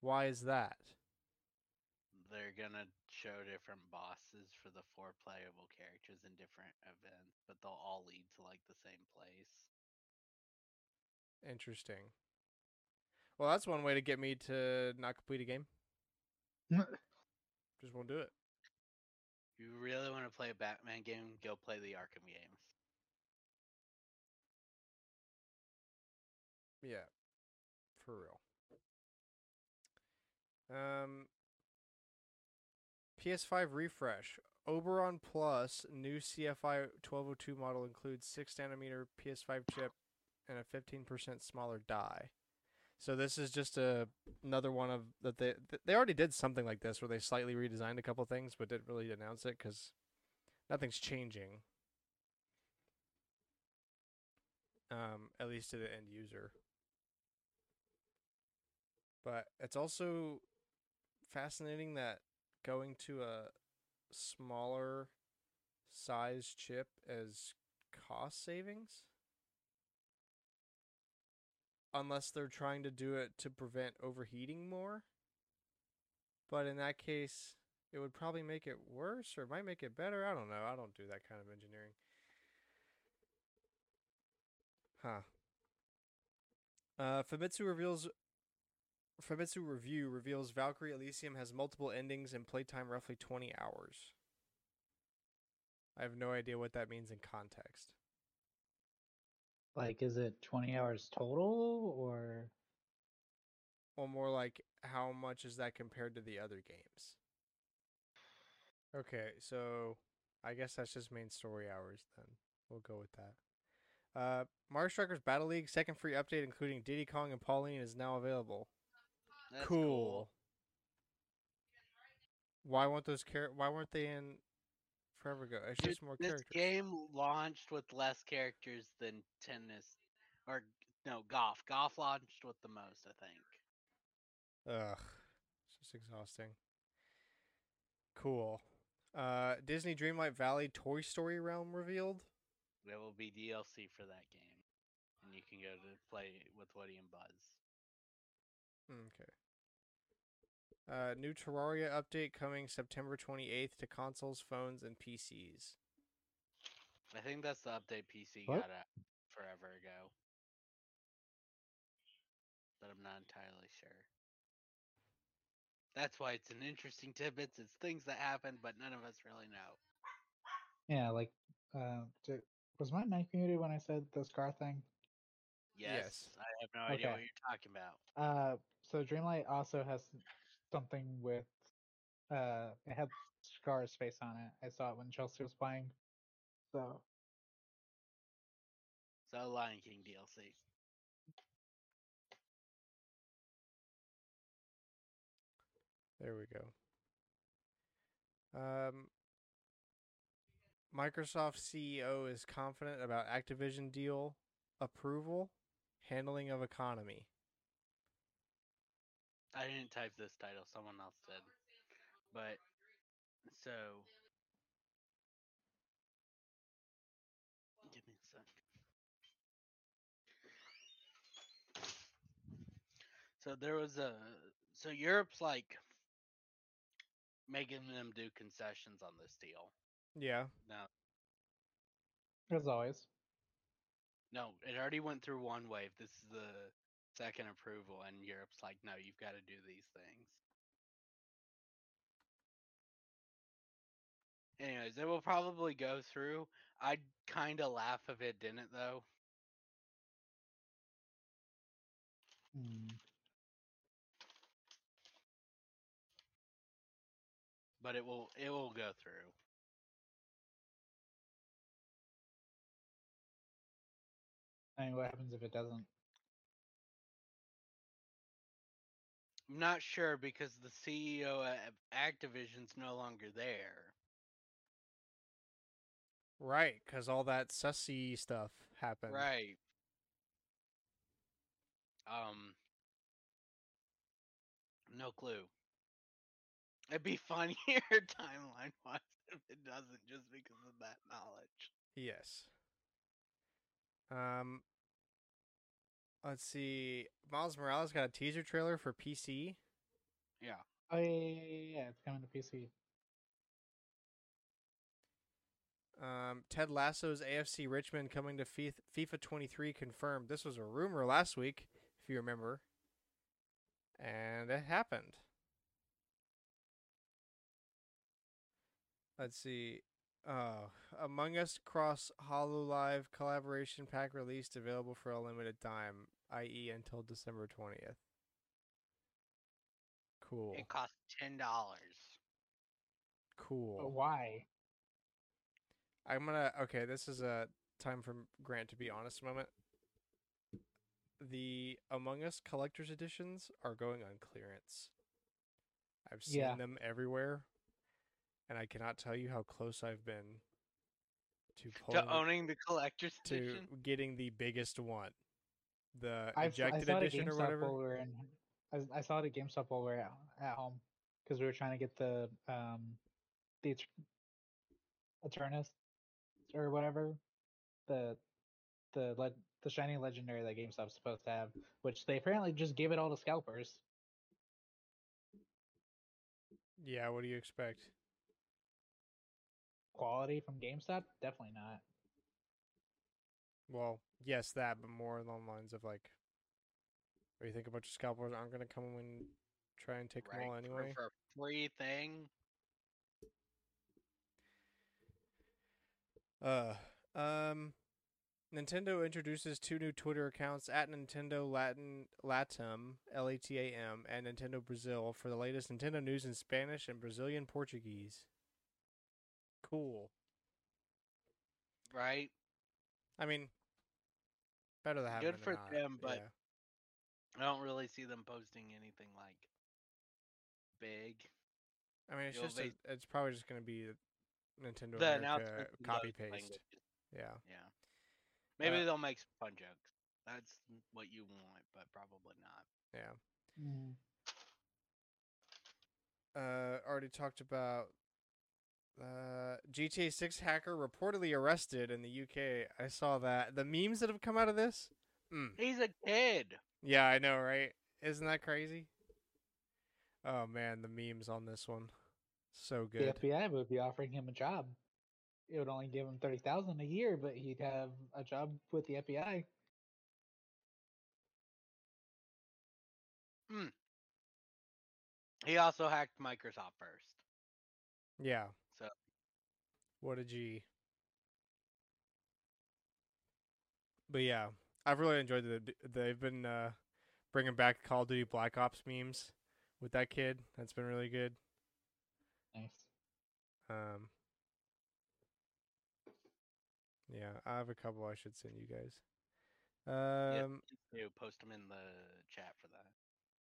Why is that? They're gonna show different bosses for the four playable characters in different events, but they'll all lead to like the same place. Interesting. Well, that's one way to get me to not complete a game. <laughs> Just won't do it. If you really want to play a Batman game, go play the Arkham games. Yeah. For real. Um PS5 refresh. Oberon Plus new CFI 1202 model includes 6 nanometer PS5 chip and a 15% smaller die. So this is just a another one of that they they already did something like this where they slightly redesigned a couple things but didn't really announce it cuz nothing's changing. Um at least to the end user. But it's also fascinating that going to a smaller size chip as cost savings. Unless they're trying to do it to prevent overheating more. But in that case, it would probably make it worse or it might make it better. I don't know. I don't do that kind of engineering. Huh. Uh, Famitsu reveals Famitsu Review reveals Valkyrie Elysium has multiple endings and playtime roughly 20 hours. I have no idea what that means in context. Like, is it 20 hours total or? Or more like, how much is that compared to the other games? Okay, so I guess that's just main story hours then. We'll go with that. Uh, Mario Strikers Battle League second free update, including Diddy Kong and Pauline, is now available. That's cool. Why weren't those char- Why weren't they in forever Go? It's Dude, just more this characters. game launched with less characters than tennis, or no, golf. Golf launched with the most, I think. Ugh, it's just exhausting. Cool. Uh, Disney Dreamlight Valley Toy Story realm revealed. There will be DLC for that game, and you can go to play with Woody and Buzz. Okay. Uh, new Terraria update coming September 28th to consoles, phones, and PCs. I think that's the update PC What? got out forever ago. But I'm not entirely sure. That's why it's an interesting tidbits. It's things that happen, but none of us really know. Yeah, like, uh, to Was my mic muted when I said the scar thing? Yes, Yes. I have no idea what you're talking about. Uh, so Dreamlight also has something with uh, it had Scar's face on it. I saw it when Chelsea was playing. So So Lion King DLC. There we go. Um, Microsoft CEO is confident about Activision deal approval, handling of economy. I didn't type this title, someone else did. But so give me a sec. So there was a so Europe's like making them do concessions on this deal. Yeah. Now as always, no, it already went through one wave. This is the second approval and Europe's like, no, you've got to do these things. Anyways, it will probably go through. I'd kind of laugh if it didn't, though. Hmm. But it will. It will go through. I mean, what happens if it doesn't? I'm not sure because the CEO of Activision's no longer there. Right, because all that sussy stuff happened. Right. Um. No clue. It'd be <laughs> funnier timeline wise <laughs> if it doesn't, just because of that knowledge. Yes. Um. Let's see. Miles Morales got a teaser trailer for PC. Yeah. Oh yeah, yeah, yeah, yeah, yeah, it's coming to PC. Um, Ted Lasso's AFC Richmond coming to Fi- FIFA 23 confirmed. This was a rumor last week, if you remember, and it happened. Let's see. Uh, Among Us Cross Hololive collaboration pack released available for a limited time, i.e., until December 20th. Cool. It costs ten dollars. Cool. But why? I'm gonna okay. This is a time for Grant to be honest moment. The Among Us collector's editions are going on clearance. I've seen Yeah. them everywhere, and I cannot tell you how close I've been to pulling To owning the collector's to edition. getting the biggest one, the I, ejected edition or whatever. while we were in. I, I saw it at GameStop while we were at, at home because we were trying to get the um the Eter- Eternus or whatever the the le- the shiny legendary that GameStop's supposed to have, which they apparently just gave it all to scalpers. Yeah, what do you expect? Quality from GameStop? Definitely not. Well, yes, that, but more along the lines of like, what do you think a bunch of scalpers aren't gonna come and try and take them all right, for- anyway? For, a free thing. Uh, um, Nintendo introduces two new Twitter accounts at Nintendo Latin Latam L A T A M and Nintendo Brazil for the latest Nintendo news in Spanish and Brazilian Portuguese. Cool. Right. I mean, better than having Good for not, them, but- yeah. I don't really see them posting anything like big. I mean, it's you'll just a, it's probably just gonna be Nintendo The America copy paste. languages. Yeah. Yeah. Maybe Uh, they'll make some fun jokes. That's what you want, but probably not. Yeah. Mm. uh, already talked about uh, GTA 6 hacker reportedly arrested in the UK. I saw that. The memes that have come out of this? Mm. He's a kid. Yeah, I know, right? Isn't that crazy? Oh man, the memes on this one. So good. The FBI would be offering him a job. It would only give him thirty thousand a year, but he'd have a job with the FBI. He also hacked Microsoft first. Yeah. So What a G. But yeah, I've really enjoyed the. They've been uh, bringing back Call of Duty Black Ops memes with that kid. That's been really good. Nice. Um, yeah, I have a couple I should send you guys. Um, Yeah, you post them in the chat for that.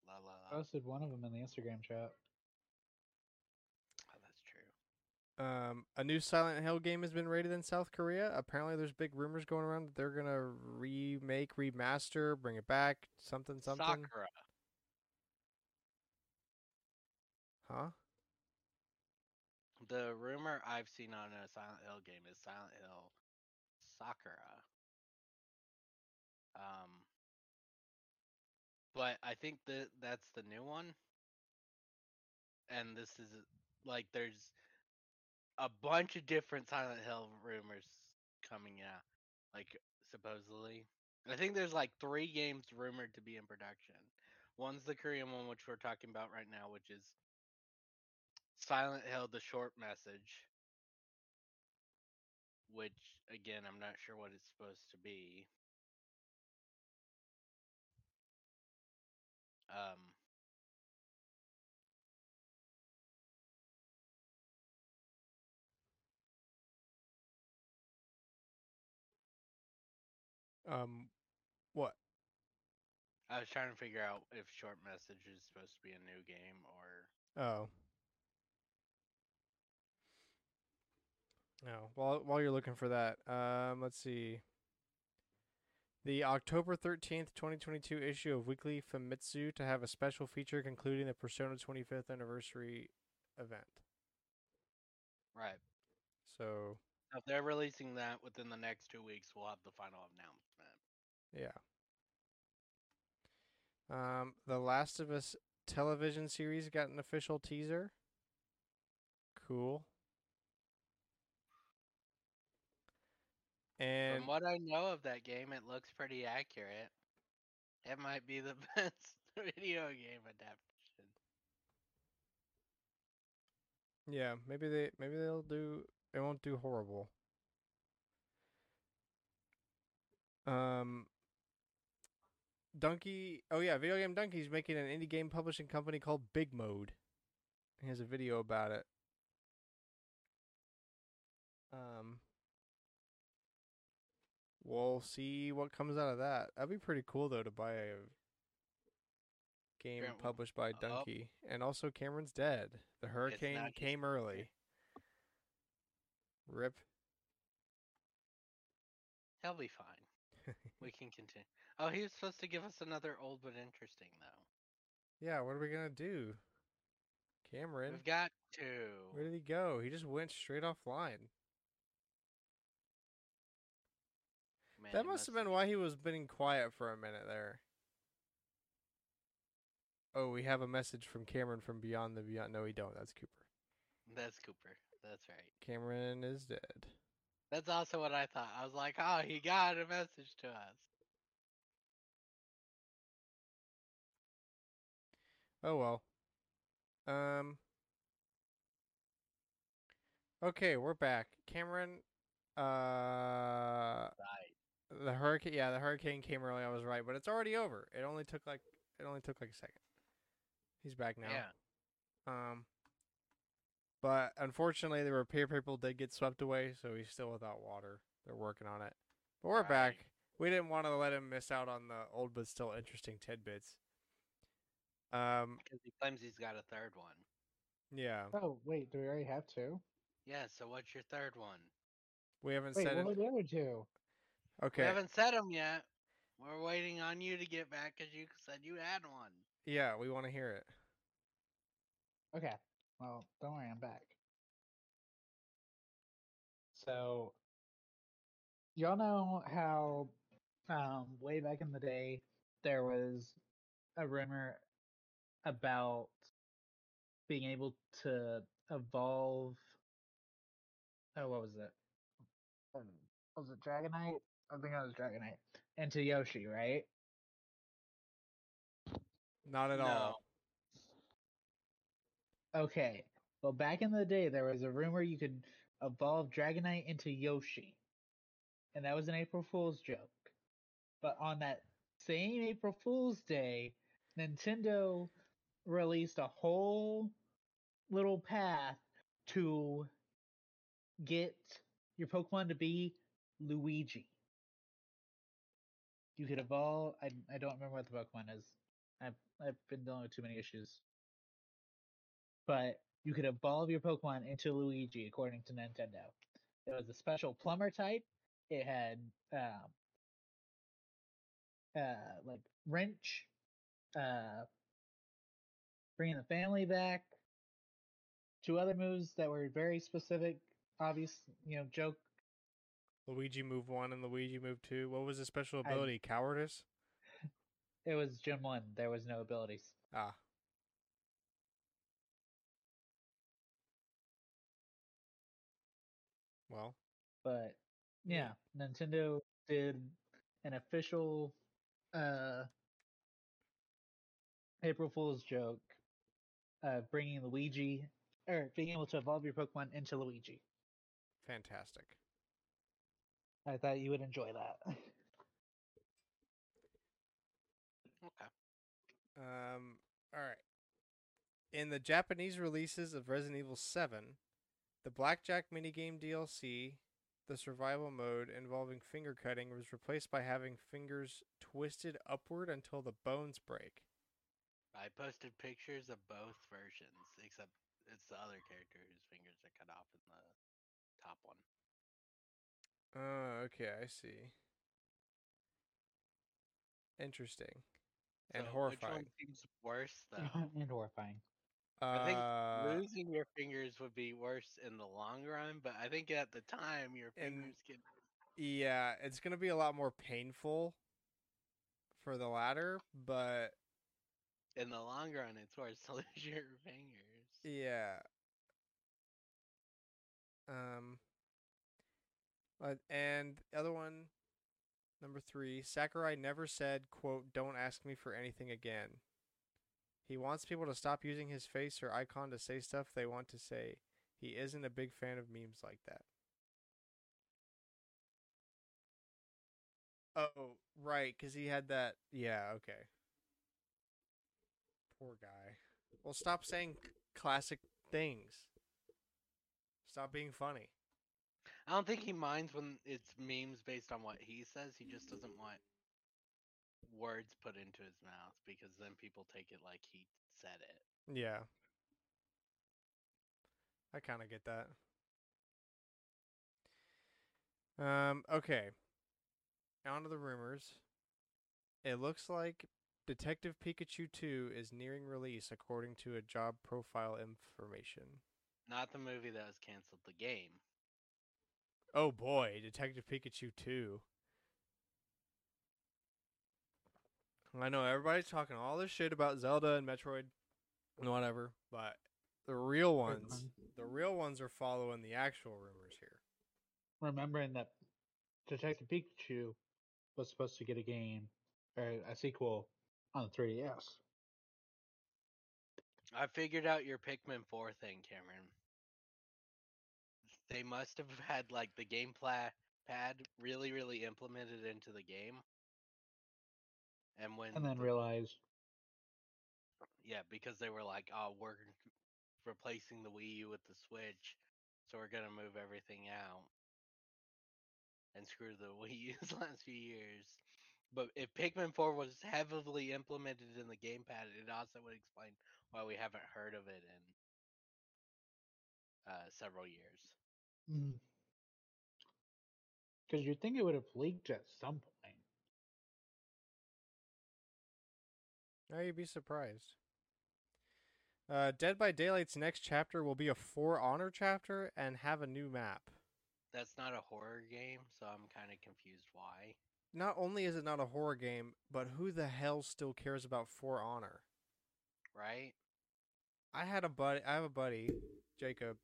La la I la. posted one of them in the Instagram chat. Oh, that's true. Um, a new Silent Hill game has been rated in South Korea. Apparently, there's big rumors going around that they're gonna remake, remaster, bring it back, something, something. Sakura. Huh? The rumor I've seen on a Silent Hill game is Silent Hill Sakura. Um, but I think that that's the new one, and this is like there's a bunch of different Silent Hill rumors coming out, like supposedly. I think there's like three games rumored to be in production. One's the Korean one, which we're talking about right now, which is Silent Hill: The Short Message, which again I'm not sure what it's supposed to be. Um, Um, what? I was trying to figure out if Short Message is supposed to be a new game or Oh. No. While while you're looking for that, um, let's see. The October thirteenth, twenty twenty two issue of Weekly Famitsu to have a special feature concluding the Persona twenty fifth anniversary event. right. So If they're releasing that within the next two weeks, we'll have the final announcement. Yeah. Um, the Last of Us television series got an official teaser. Cool. And From what I know of that game, it looks pretty accurate. It might be the <laughs> best video game adaptation. Yeah, maybe they maybe they'll do it won't do horrible. Um Dunkey oh yeah, videogamedunkey's making an indie game publishing company called Big Mode. He has a video about it. Um We'll see what comes out of that. That'd be pretty cool though to buy a game Grant, published by oh. Dunkey. And also Cameron's dead. The hurricane came early. Rip. He'll be fine. We can continue. Oh, he was supposed to give us another old but interesting though. Yeah, what are we gonna do? Cameron, We've got to. where did he go? He just went straight offline. Man, that must have been why he was being quiet for a minute there. Oh, we have a message from Cameron from Beyond the Beyond. No, we don't. That's Cooper. That's Cooper. That's right. Cameron is dead. That's also what I thought. I was like, oh, he got a message to us. Oh well. Um. Okay, we're back. Cameron. Uh. Right. The hurricane. Yeah, the hurricane came early. I was right, but it's already over. It only took like. It only took like a second. He's back now. Yeah. Um, but unfortunately, the repair people did get swept away, so he's still without water. They're working on it, but we're Right. back. We didn't want to let him miss out on the old but still interesting tidbits. Um, Because he claims he's got a third one. yeah, Oh wait, do we already have two? Yeah, so what's your third one? we haven't Wait, said what it. were the other two? Okay, We haven't said them yet. We're waiting on you to get back because you said you had one. yeah, we want to hear it. Okay. Well, don't worry, I'm back. So, y'all know how um, way back in the day there was a rumor about being able to evolve. Oh, what was it? Um, Was it Dragonite? I think it was Dragonite into Yoshi, right? Not at No. all. Okay. Well, back in the day, there was a rumor you could evolve Dragonite into Yoshi. And that was an April Fool's joke. But on that same April Fool's Day, Nintendo released a whole little path to get your Pokemon to be Luigi. You could evolve. I I don't remember what the Pokemon is. I've I've been dealing with too many issues. But you could evolve your Pokemon into Luigi according to Nintendo. It was a special plumber type. It had um, uh, like wrench, uh, bringing the family back. Two other moves that were very specific, obvious, you know, joke. Luigi move one and Luigi move two. What was his special I- ability? Cowardice. It was Gen One. There was no abilities. Ah, well, but yeah, Nintendo did an official uh April Fool's joke, uh, bringing Luigi or being able to evolve your Pokemon into Luigi. fantastic. I thought you would enjoy that. <laughs> Okay. Um, all right. In the Japanese releases of Resident Evil 7, the Blackjack minigame DLC, the survival mode involving finger cutting was replaced by having fingers twisted upward until the bones break. I posted pictures of both versions, except it's the other character whose fingers are cut off in the top one. Oh, okay, I see. Interesting. And So Which horrifying. one seems worse though? <laughs> and horrifying. I think Uh, losing your fingers would be worse in the long run, but I think at the time your And- fingers get yeah, it's going to be a lot more painful for the latter, but in the long run it's worse <laughs> to lose your fingers. Yeah. Um. But and the other one, number three, Sakurai never said, "quote Don't ask me for anything again." He wants people to stop using his face or icon to say stuff they want to say. He isn't a big fan of memes like that. Oh, right, because he had that. Yeah, okay. Poor guy. Well, stop saying classic things. Stop being funny. I don't think he minds when it's memes based on what he says. He just doesn't want words put into his mouth because then people take it like he said it. Yeah. I kind of get that. Um, okay. On to the rumors. It looks like Detective Pikachu 2 is nearing release according to a job profile information. Not the movie that was canceled, the game. Oh boy, Detective Pikachu 2. I know everybody's talking all this shit about Zelda and Metroid and whatever, but the real ones, um, the real ones are following the actual rumors here. Remembering that Detective Pikachu was supposed to get a game or a sequel on the 3DS. I figured out your Pikmin 4 thing, Cameron. They must have had like the game pla- pad really, really implemented into the game. And when And then the- realized yeah, because they were like, "Oh, we're replacing the Wii U with the Switch, so we're gonna move everything out and screw the <laughs> Wii U's last few years." But if Pikmin 4 was heavily implemented in the gamepad, it also would explain why we haven't heard of it in uh, several years. because you'd think it would have leaked at some point. Now you'd be surprised. Uh, Dead by Daylight's next chapter will be a For Honor chapter and have a new map. That's not a horror game, so I'm kind of confused why. Not only is it not a horror game, but who the hell still cares about For Honor? Right? I had a buddy. I have a buddy, Jacob.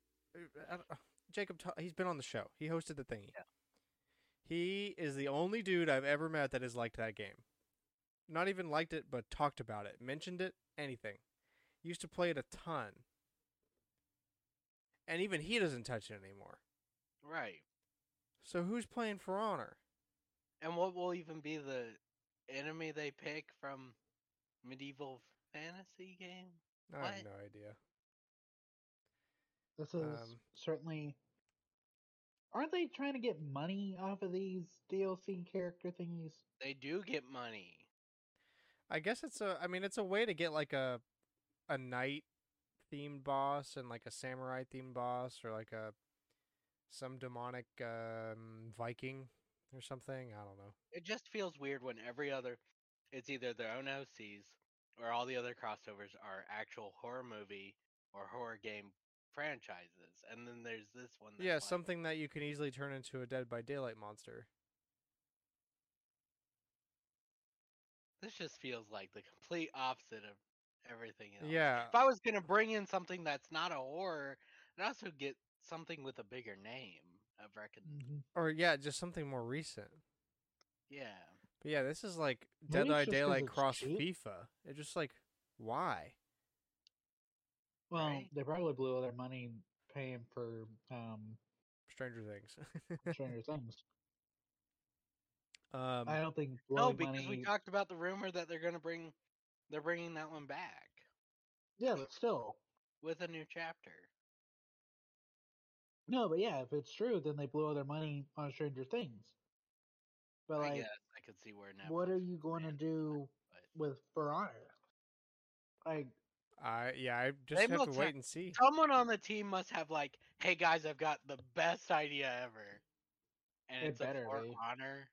uh, uh, Jacob, he's been on the show. He hosted the thingy. Yeah. He is the only dude I've ever met that has liked that game. Not even liked it, but talked about it, mentioned it, anything. Used to play it a ton. And even he doesn't touch it anymore. Right. So who's playing For Honor? And what will even be the enemy they pick from medieval fantasy game? I have no idea. This is Um, certainly. Aren't they trying to get money off of these DLC character thingies? They do get money. I guess it's a. I mean, it's a way to get like a, a knight themed boss and like a samurai themed boss or like a, some demonic um, Viking or something. I don't know. It just feels weird when every other, it's either their own OCs or all the other crossovers are actual horror movie or horror game franchises, and then there's this one. Yeah, like, something that you can easily turn into a Dead by Daylight monster. This just feels like the complete opposite of everything else. Yeah, If I was gonna bring in something that's not a horror, I'd also get something with a bigger name of reckon. Mm-hmm. or yeah, just something more recent. Yeah. But yeah, this is like Maybe Dead by it's Daylight it's cross cheap. FIFA. It's just like why? Well, Right. they probably blew all their money paying for um Stranger Things. Stranger <laughs> Things. Um, I don't think No, because money. we talked about the rumor that they're gonna bring, they're bringing that one back Yeah, but still. with a new chapter. No, but yeah, if it's true, then they blew all their money on Stranger Things. But I like, guess I could see where Netflix. what are you going to do but- with For Honor? Like, I yeah, I just have to wait have- and see. Someone on the team must have like, "Hey guys, I've got the best idea ever," and It it's a better For be. Honor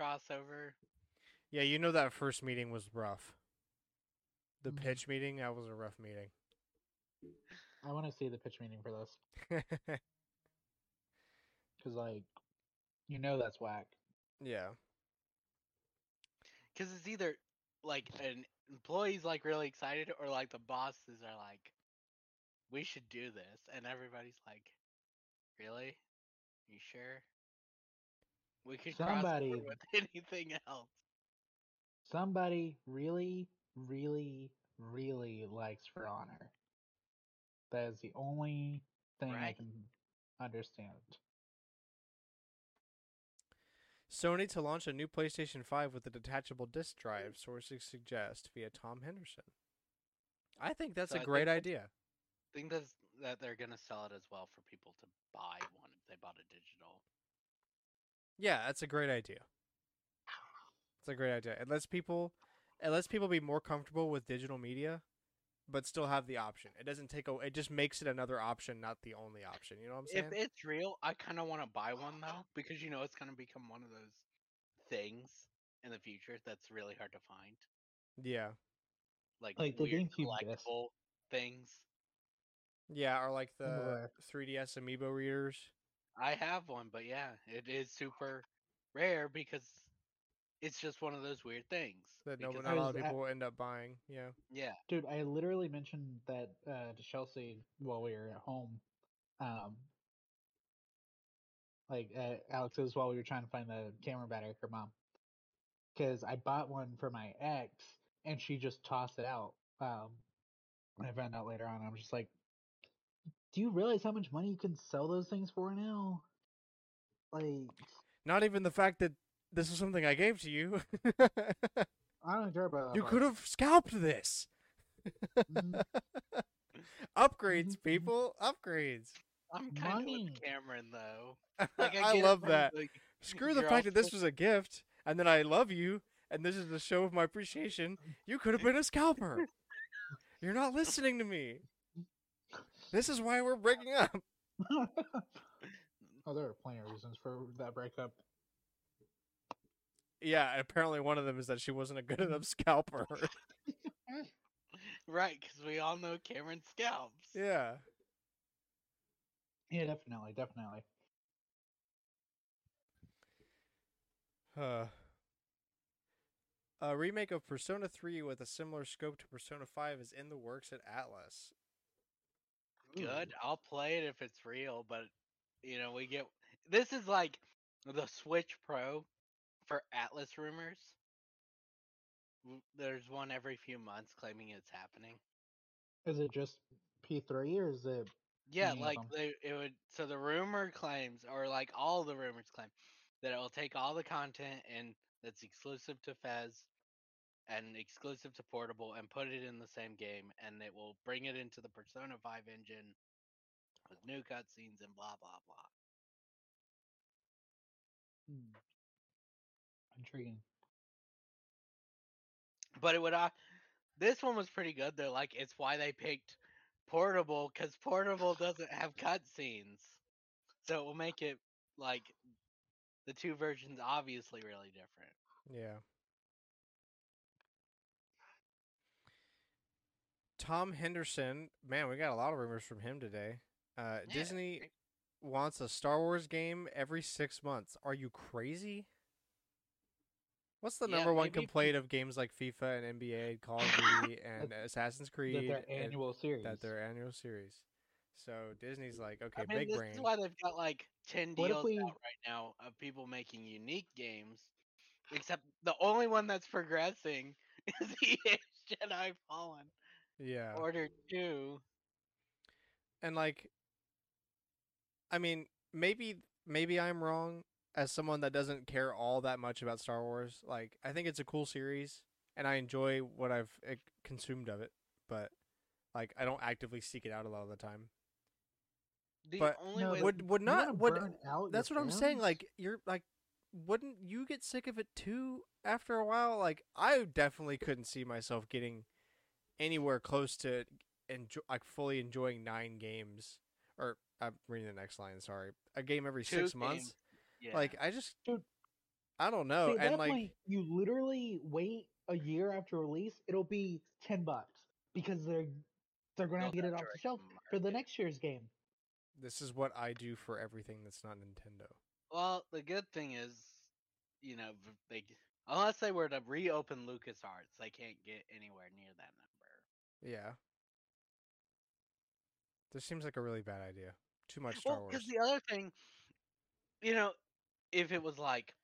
crossover. Yeah, you know that first meeting was rough. The Mhm. pitch meeting, that was a rough meeting. I want to see the pitch meeting for this <laughs> because, like, you know that's whack. yeah. Because it's either like an employee's like really excited, or like the bosses are like, "We should do this," and everybody's like, "Really? You sure? We could Somebody- with <laughs> anything else." Somebody really, really, really likes For Honor. That is the only thing I can understand. Sony to launch a new PlayStation 5 with a detachable disc drive, sources suggest via Tom Henderson. I think that's So a I great that's- idea. I think that's, that they're gonna sell it as well for people to buy one if they bought a digital. Yeah, that's a great idea. It's a great idea. It lets people it lets people be more comfortable with digital media but still have the option. It doesn't take a it just makes it another option, not the only option. You know what I'm saying? If it's real, I kind of want to buy one though because you know it's gonna become one of those things in the future that's really hard to find, yeah. like Like the weird GameCube disc. collectible things. Yeah, or like the Rare. 3DS amiibo readers. I have one, but yeah, it is super rare because it's just one of those weird things. that no, because not a lot of was at- people end up buying. Yeah. yeah, Dude, I literally mentioned that uh, to Chelsea while we were at home. Um, like uh, Alex, was while we were trying to find the camera battery for mom. Because I bought one for my ex, and she just tossed it out. Um, I found out later on. I'm just like, do you realize how much money you can sell those things for now? Like, Not even the fact that this is something I gave to you. <laughs> I don't care about that. you part. could have scalped this. Mhm. <laughs> Upgrades, Mhm. people. Upgrades. I'm kind of with Cameron though. Like, <laughs> I, get it love from, that. like, Screw the fact that this was a gift, and then I love you, and this is the show of my appreciation. You could have been a scalper. You're not listening to me. This is why we're breaking up. <laughs> oh, there are plenty of reasons for that breakup. Yeah, apparently one of them is that she wasn't a good enough scalper. <laughs> Right, because we all know Cameron scalps. yeah. Yeah, definitely, definitely. Uh, a remake of Persona 3 with a similar scope to Persona 5 is in the works at Atlus. Good. Mm. I'll play it if it's real, but you know, we get this is like the Switch Pro for Atlus rumors. There's one every few months claiming it's happening. Is it just P3 or is it? Yeah, like they it would so the rumor claims or like all the rumors claim that it will take all the content and that's exclusive to FES and exclusive to portable and put it in the same game and it will bring it into the Persona 5 engine with new cutscenes and blah blah blah. Hmm. Intriguing. But it would uh this one was pretty good. They're like it's why they picked portable cuz portable doesn't have cutscenes. So it will make it like the two versions obviously really different. Yeah. Tom Henderson, man, we got a lot of rumors from him today. Uh, Yeah, Disney wants a Star Wars game every six months. Are you crazy? What's the Yeah, number one maybe- complaint of games like FIFA and NBA, Call of <laughs> Duty, and Assassin's Creed? That Creed? their and- annual series. that their annual series. So Disney's like, okay, I mean, big this brain. is why they've got like ten What deals we- out right now of people making unique games. Except the only one that's progressing <laughs> is EA Jedi Fallen yeah. Order Two. and like i mean maybe maybe i'm wrong as someone that doesn't care all that much about star wars like i think it's a cool series and i enjoy what i've eh, consumed of it but like i don't actively seek it out a lot of the time The But only No, way would would not would out that's your what i'm saying like you're like wouldn't you get sick of it too after a while like i definitely couldn't see myself getting anywhere close to enjoy, like fully enjoying nine games or i'm reading the next line sorry a game every Two six months yeah. like i just Dude. i don't know See, and like point, you literally wait a year after release, it'll be ten bucks because they're they're going to get it off the shelf them for the next year's game. this is what i do for everything that's not nintendo Well, the good thing is, you know, v- they unless they were to reopen LucasArts, they can't get anywhere near that number. Yeah this seems like a really bad idea too much star Well, wars because the other thing, you know, if it was like,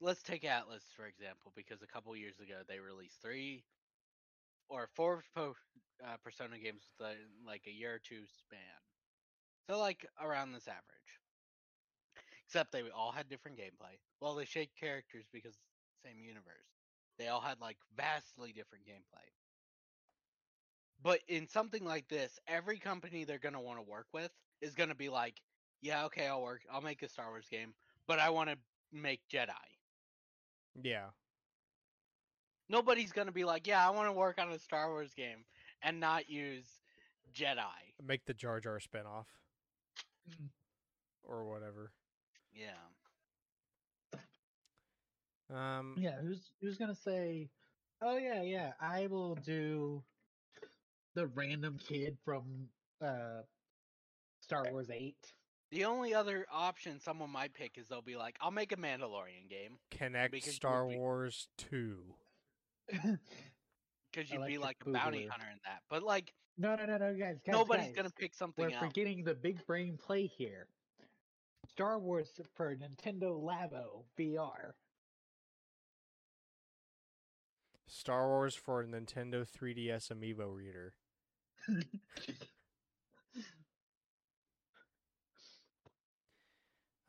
let's take Atlus for example, because a couple years ago they released three or four po- uh, Persona games with a, like a year or two span, so like around this average. Except they all had different gameplay. Well, they shared characters because same universe. They all had like vastly different gameplay. But in something like this, every company they're gonna want to work with is gonna be like, yeah, okay, I'll work. I'll make a Star Wars game, but I want to make Jedi. yeah Nobody's gonna be like, yeah, I want to work on a Star Wars game and not use Jedi. make the jar jar spinoff Mm. or whatever Yeah. um Yeah, who's who's gonna say, "Oh yeah, yeah, I will do the random kid from uh Star Wars Eight. The only other option someone might pick is they'll be like, I'll make a Mandalorian game connect because star be- wars 2 <laughs> because you'd like be like a bounty hunter in that. But like, no, no, no, no, guys, guys nobody's guys. gonna pick something We're else. forgetting the big brain play here. Star Wars for Nintendo Labo VR. Star wars for nintendo 3ds amiibo reader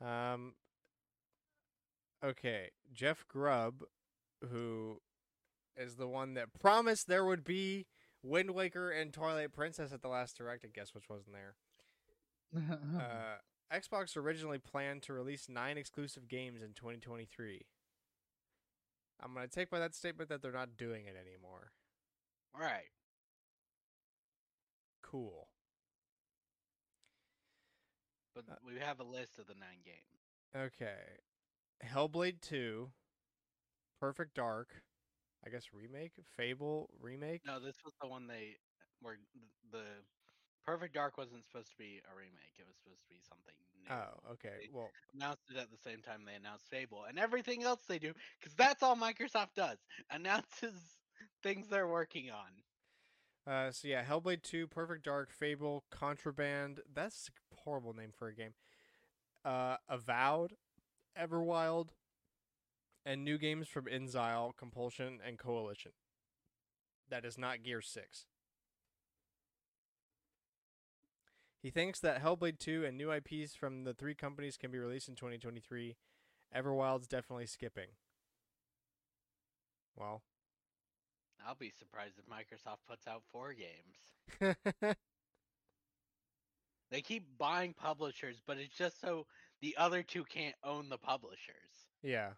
Um. Okay, Jeff Grubb, who is the one that promised there would be Wind Waker and Twilight Princess at the last direct. I guess which wasn't there. <laughs> Uh, Xbox originally planned to release nine exclusive games in 2023. I'm gonna take by that statement that they're not doing it anymore. All right. Cool. But Uh, we have a list of the nine games. Okay. Hellblade 2, Perfect Dark, I guess remake, Fable remake. No, this was the one they were the Perfect Dark wasn't supposed to be a remake. It was supposed to be something new. Oh, okay. They Well, announced it at the same time they announced Fable and everything else they do, because that's all Microsoft does. <laughs> Announces things they're working on. uh, so yeah, Hellblade 2, Perfect Dark, Fable, Contraband. That's a horrible name for a game. Uh, Avowed, Everwild, and new games from inXile, Compulsion, and Coalition. That is not Gear 6. He thinks that Hellblade 2 and new IPs from the three companies can be released in 2023. Everwild's definitely skipping. Well, I'll be surprised if Microsoft puts out four games. <laughs> They keep buying publishers, but it's just so the other two can't own the publishers. yeah.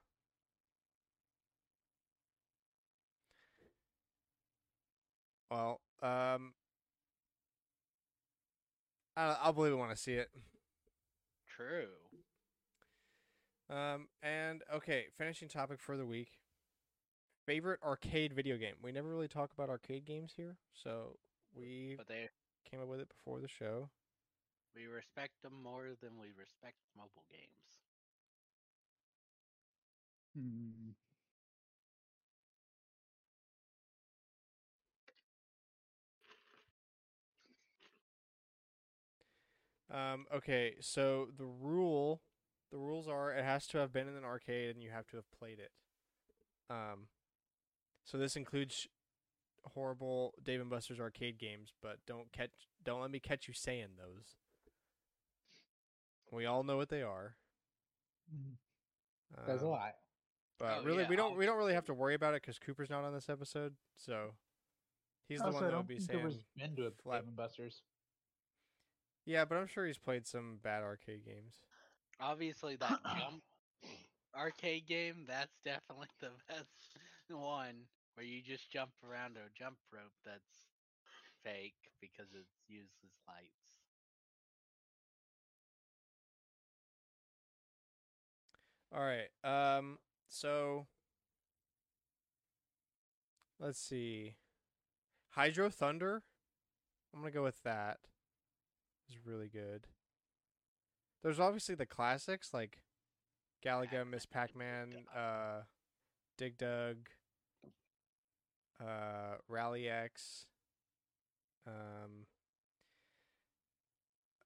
Well, um, I, I'll believe I want to see it. True. Um, and okay, finishing topic for the week. Favorite arcade video game. We never really talk about arcade games here, so we But they came up with it before the show. we respect them more than we respect mobile games. Hmm. Um, okay, so the rule, the rules are it has to have been in an arcade and you have to have played it. Um, so this includes horrible Dave and Buster's arcade games, but don't catch, don't let me catch you saying those. We all know what they are. Mhm. There's a Um, lot. But Oh, really, yeah, we don't we don't really have to worry about it because Cooper's not on this episode, so he's the one that don't would be think there was saying. been to a flap- Dave and Buster's. Yeah, but I'm sure he's played some bad arcade games. Obviously, that jump <clears throat> arcade game, that's definitely the <laughs> best one where you just jump around a jump rope that's fake because it uses lights. All right. Um. So let's see. Hydro Thunder. I'm gonna go with that. Is really good. There's obviously the classics like Galaga, Miss Pac-Man, Pac-Man, Dig Dug. uh, Dig Dug, uh, Rally X. Um.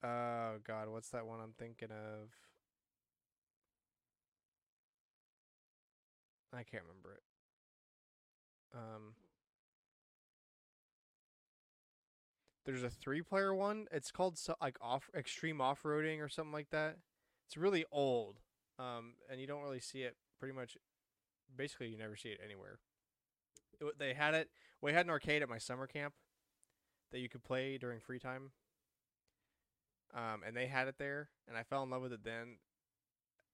Oh God, what's that one I'm thinking of? I can't remember it. Um, there's a three-player one. It's called so, like off extreme off-roading or something like that. It's really old, um, and you don't really see it. Pretty much, basically, you never see it anywhere. It they had it. We had an arcade at my summer camp that you could play during free time. Um, and they had it there, and I fell in love with it then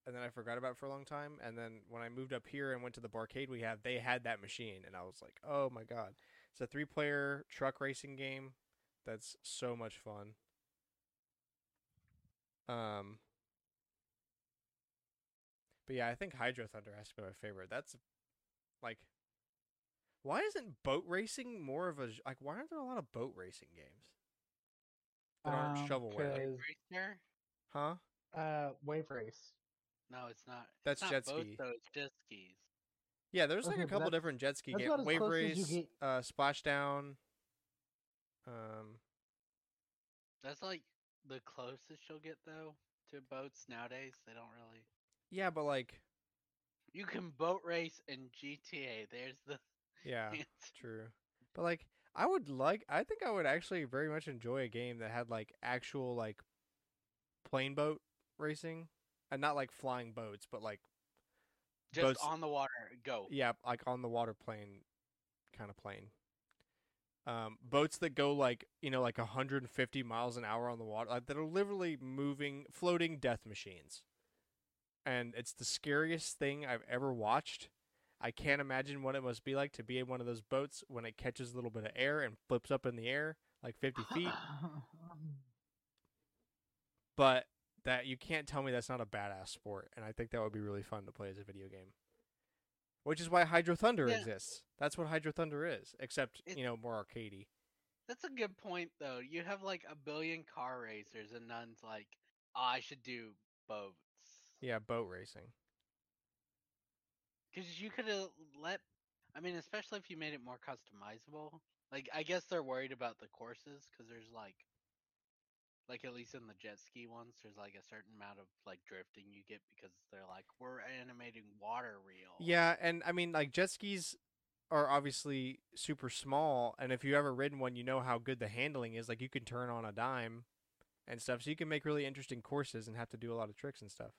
and then I forgot about it for a long time. And then when I moved up here and went to the barcade we have, they had that machine, and I was like, oh my god, it's a three-player truck racing game that's so much fun. Um, but yeah, I think Hydro Thunder has to be my favorite. That's like, why isn't boat racing more of a like? Why aren't there a lot of boat racing games that aren't Um, shovelware? 'cause- Racer? Huh? Uh, Wave Race. No, it's not. That's it's not jet both ski. Those jet skis. Yeah, there's like Okay, a couple different jet ski games. Wave close as you race, get- uh, splashdown. Um, That's like the closest you'll get though to boats nowadays. They don't really. yeah, but like, You can boat race in GTA. There's the <laughs> yeah, answer. true. But like, I would like. I think I would actually very much enjoy a game that had like actual like plane boat racing, and not like flying boats, but like Just boats- on the water. Go. yeah, like on the water plane kind of plane. Um, boats that go like you know like 150 miles an hour on the water, like that are literally moving, floating death machines. And it's the scariest thing I've ever watched. I can't imagine what it must be like to be in one of those boats when it catches a little bit of air and flips up in the air like 50 feet. <laughs> but that you can't tell me that's not a badass sport, and I think that would be really fun to play as a video game. Which is why Hydro Thunder Yeah. exists. That's what Hydro Thunder is, except It- you know more arcadey. That's a good point though. You have like a billion car racers and none's like, oh, I should do boats. Yeah, boat racing. Because you could have let, I mean, especially if you made it more customizable. Like, I guess they're worried about the courses because there's like, like at least in the jet ski ones, there's like a certain amount of like drifting you get because they're like, we're animating water real. Yeah, and I mean like jet skis are obviously super small, and if you ever ridden one, you know how good the handling is. Like you can turn on a dime and stuff, so you can make really interesting courses and have to do a lot of tricks and stuff.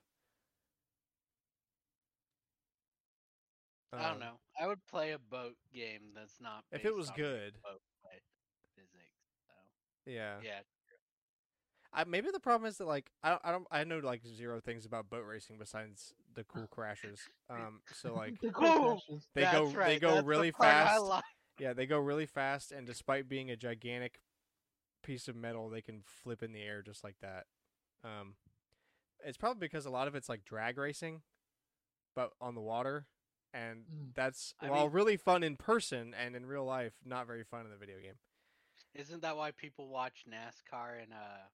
I Um, don't know. I would play a boat game that's not. If it was good, physics. So yeah. yeah, I, maybe the problem is that like I don't, I don't I know like zero things about boat racing besides the <laughs> cool crashes. Um, so like The cool Oh, crashes. they That's go they right, go that's the really part fast. like. Yeah, they go really fast, and despite being a gigantic piece of metal, they can flip in the air just like that. Um, it's probably because a lot of it's like drag racing, but on the water, and Mm. that's I while mean- really fun in person and in real life, not very fun in the video game. Isn't that why people watch NASCAR and uh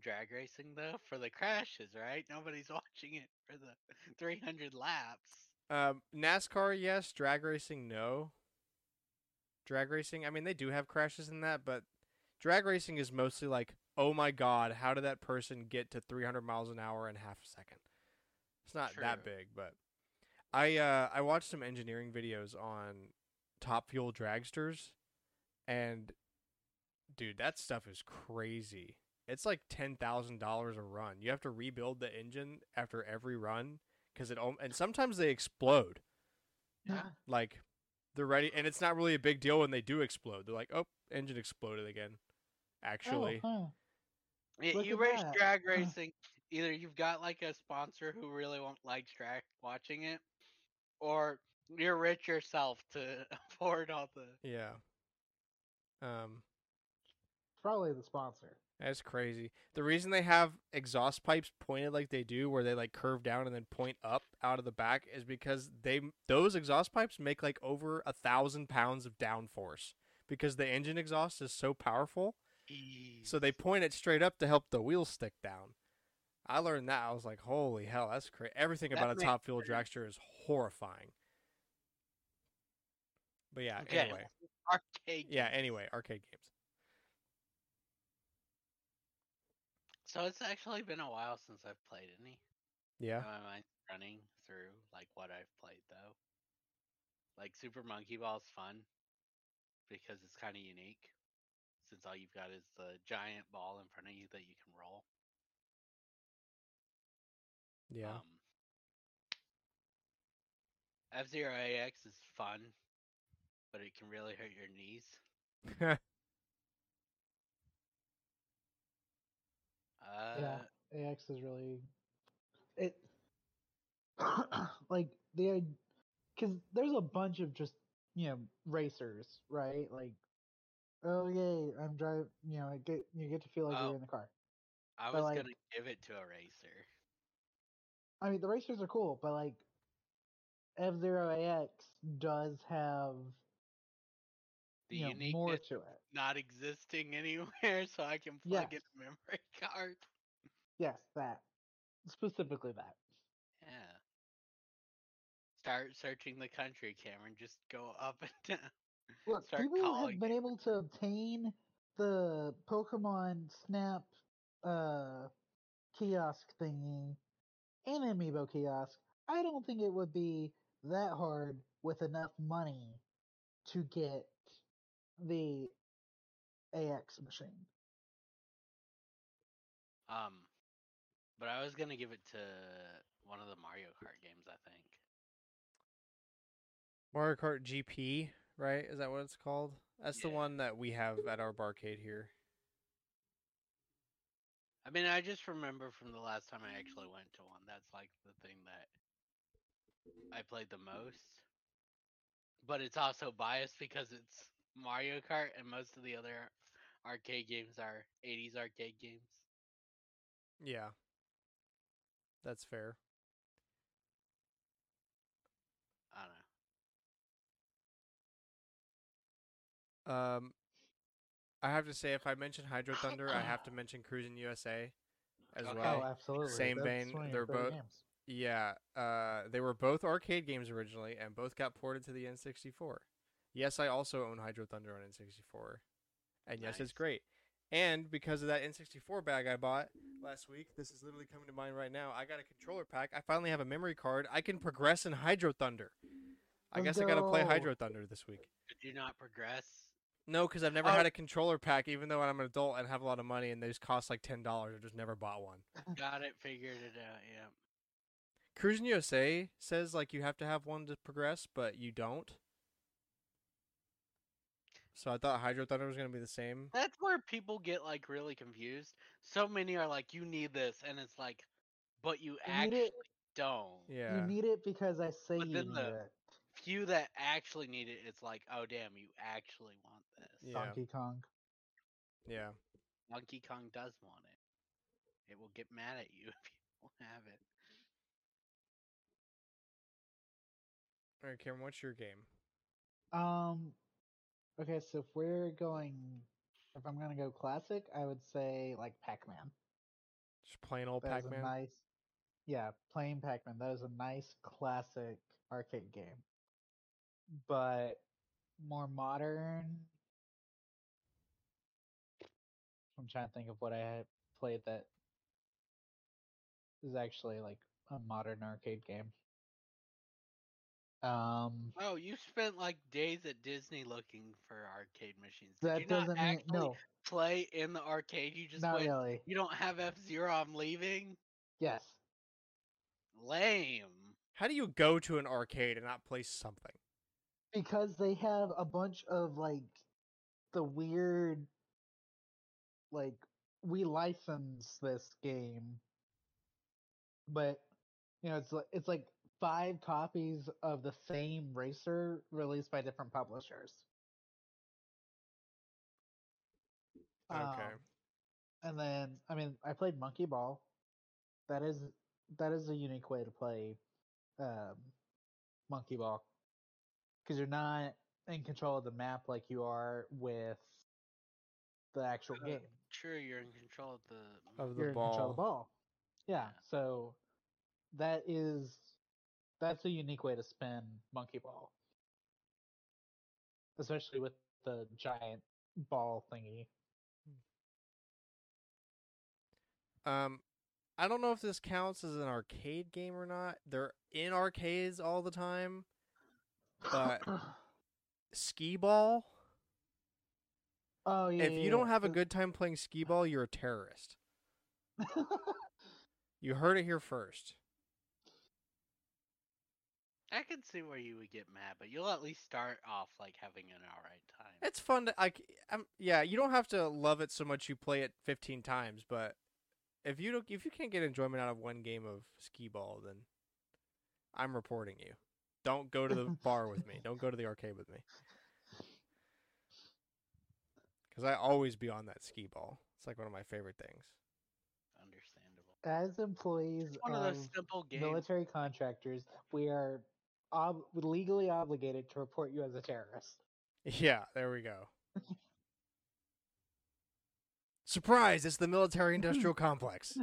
drag racing though? For the crashes, right? Nobody's <laughs> watching it for the 300 laps. Um, NASCAR, yes. Drag racing, no. Drag racing, I mean, they do have crashes in that, but drag racing is mostly like, oh my god, how did that person get to 300 miles an hour in half a second? It's not that big, but I uh, I watched some engineering videos on Top Fuel dragsters, and dude, that stuff is crazy. It's like ten thousand dollars a run. You have to rebuild the engine after every run because it al- and sometimes they explode. Yeah. Like they're ready, and it's not really a big deal when they do explode. They're like, oh, engine exploded again. Actually, Oh, huh. Y- Look you at race that. drag Huh. racing. Either you've got like a sponsor who really won't like drag watching it, or you're rich yourself to <laughs> afford all the. yeah. Um, Probably the sponsor. That's crazy. The reason they have exhaust pipes pointed like they do, where they like curve down and then point up out of the back, is because they those exhaust pipes make like over a thousand pounds of downforce because the engine exhaust is so powerful. So they point it straight up to help the wheels stick down. I learned that. I was like, holy hell, that's crazy. Everything That about a top fuel dragster is horrifying. But yeah, Okay. anyway. <laughs> arcade. Yeah, anyway, arcade games. So it's actually been a while since I've played any. Yeah. My mind's running through like what I've played though. Like Super Monkey Ball is fun because it's kind of unique. Since all you've got is the giant ball in front of you that you can roll. Yeah. Um, F Zero AX is fun, but it can really hurt your knees. <laughs> Uh, yeah, AX is really it. <coughs> like the because there's a bunch of just you know racers, right? Like, oh yay, I'm driving. You know, I get you get to feel like Oh. you're in the car. I was like- gonna give it to a racer. I mean, the racers are cool, but like F Zero AX does have The you know, more to it. Not existing anywhere, <laughs> so I can plug in a memory <laughs> card. Yes, that specifically that. Yeah. Start searching the country, Cameron. Just go up and <laughs> down. Look, Start people have been able to obtain the Pokemon Snap uh, kiosk thingy and Amiibo kiosk. I don't think it would be that hard with enough money to get the AX machine. Um, but I was gonna give it to one of the Mario Kart games. I think. Mario Kart GP, right? Is that what it's called? That's the one that we have at our barcade here. I mean, I just remember from the last time I actually went to one. That's like the thing that I played the most. But it's also biased because it's Mario Kart, and most of the other arcade games are 80s arcade games. Yeah. That's fair. I don't know. Um, I have to say, if I mention Hydro Thunder, I have to <coughs> mention Cruis'n USA as Okay. well. Oh, absolutely. Same That's vein, they're both- games. Yeah, uh, they were both arcade games originally, and both got ported to the N64. Yes, I also own Hydro Thunder on N64, and yes, it's great. And because of that N64 bag I bought last week, this is literally coming to mind right now. I got a controller pack. I finally have a memory card. I can progress in Hydro Thunder. I Let's guess I gotta play go. Hydro Thunder this week. Could you not progress? No, because I've never Oh. had a controller pack, even though I'm an adult and have a lot of money, and they just cost like ten dollars. I just never bought one. <laughs> Got it. Figured it out. Yeah. Cruis'n USA says like you have to have one to progress, but you don't. So I thought Hydro Thunder was gonna be the same. That's where people get like really confused. So many are like, "You need this," and it's like, "But you You actually don't." Yeah. You need it because I say But you need the- it. Few that actually need it, it's like, "Oh damn, you actually want this." Yeah. Donkey Kong. yeah. Donkey Kong does want it. It will get mad at you <laughs> if you don't have it. All right, Cameron, what's your game? Um. Okay, so if we're going, if I'm gonna go classic, I would say like Pac-Man. Just plain old That Pac-Man. nice, yeah, plain Pac-Man. That is a nice classic arcade game. But more modern. I'm trying to think of what I had played that is actually like a modern arcade game. Um, Oh, you spent like days at Disney looking for arcade machines. Did that you not doesn't mean actually no, play in the arcade? You just not went. really. You don't have F Zero. I'm leaving. Yes, Lame. How do you go to an arcade and not play something? because they have a bunch of like the weird like we license this game but you know it's like it's like five copies of the same racer released by different publishers Okay. Um, and then i mean i played monkey ball that is that is a unique way to play um monkey ball because you're not in control of the map like you are with the actual Uh, game Sure, you're in control of the. Of the you're in control of the ball. ball yeah Yeah. so that is that's a unique way to spin monkey ball especially with the giant ball thingy Um, I don't know if this counts as an arcade game or not. They're in arcades all the time. But <coughs> skee ball. oh yeah if yeah, you don't yeah. have a good time playing skee ball, you're a terrorist. <laughs> You heard it here first. I can see where you would get mad, but you'll at least start off like having an alright time. It's fun to like. Um, yeah, you don't have to love it so much you play it 15 times, but if you don't, if you can't get enjoyment out of one game of skee ball, then I'm reporting you. Don't go to the <laughs> bar with me. Don't go to the arcade with me. Because I always be on that skee ball. It's like one of my favorite things. Understandable. as employees It's one of of those simple games. military contractors we are ob- legally obligated to report you as a terrorist Yeah, there we go. Surprise! It's the military industrial complex.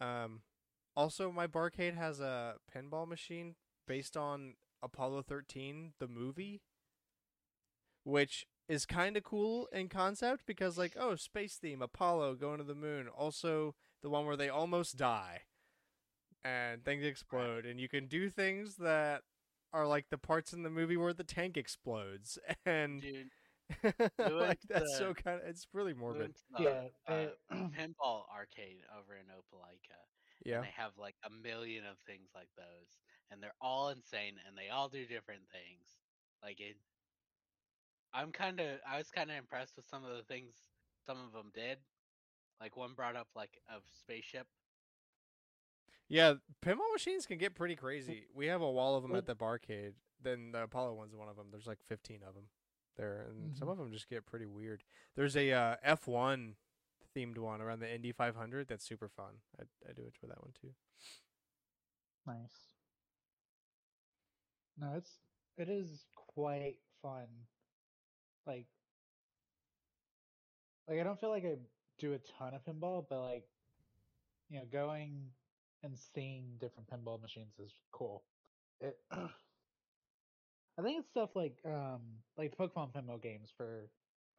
Um, also, my barcade has a pinball machine based on Apollo 13, the movie, which is kind of cool in concept because, like, oh, space theme, Apollo going to the moon. Also, the one where they almost die and things explode, and you can do things that are like the parts in the movie where the tank explodes, <laughs> and Dude, <laughs> like that's the- so kind of it's really morbid. the, yeah uh, <clears throat> pinball arcade over in Opelika. Yeah. And they have like a million of things like those. And they're all insane and they all do different things. Like it I'm kinda I was kinda impressed with some of the things some of them did. Like one brought up like a spaceship. Yeah, pinball machines can get pretty crazy. We have a wall of them at the barcade. Then the Apollo one's one of them. There's like 15 of them there, and some Mhm. of them just get pretty weird. There's a uh, F1 themed one around the Indy 500 that's super fun. I I do enjoy that one too. nice no it's it is quite fun like like i don't feel like i do a ton of pinball but like you know going and seeing different pinball machines is cool. It <clears throat> i think it's stuff like um like the pokemon pinball games for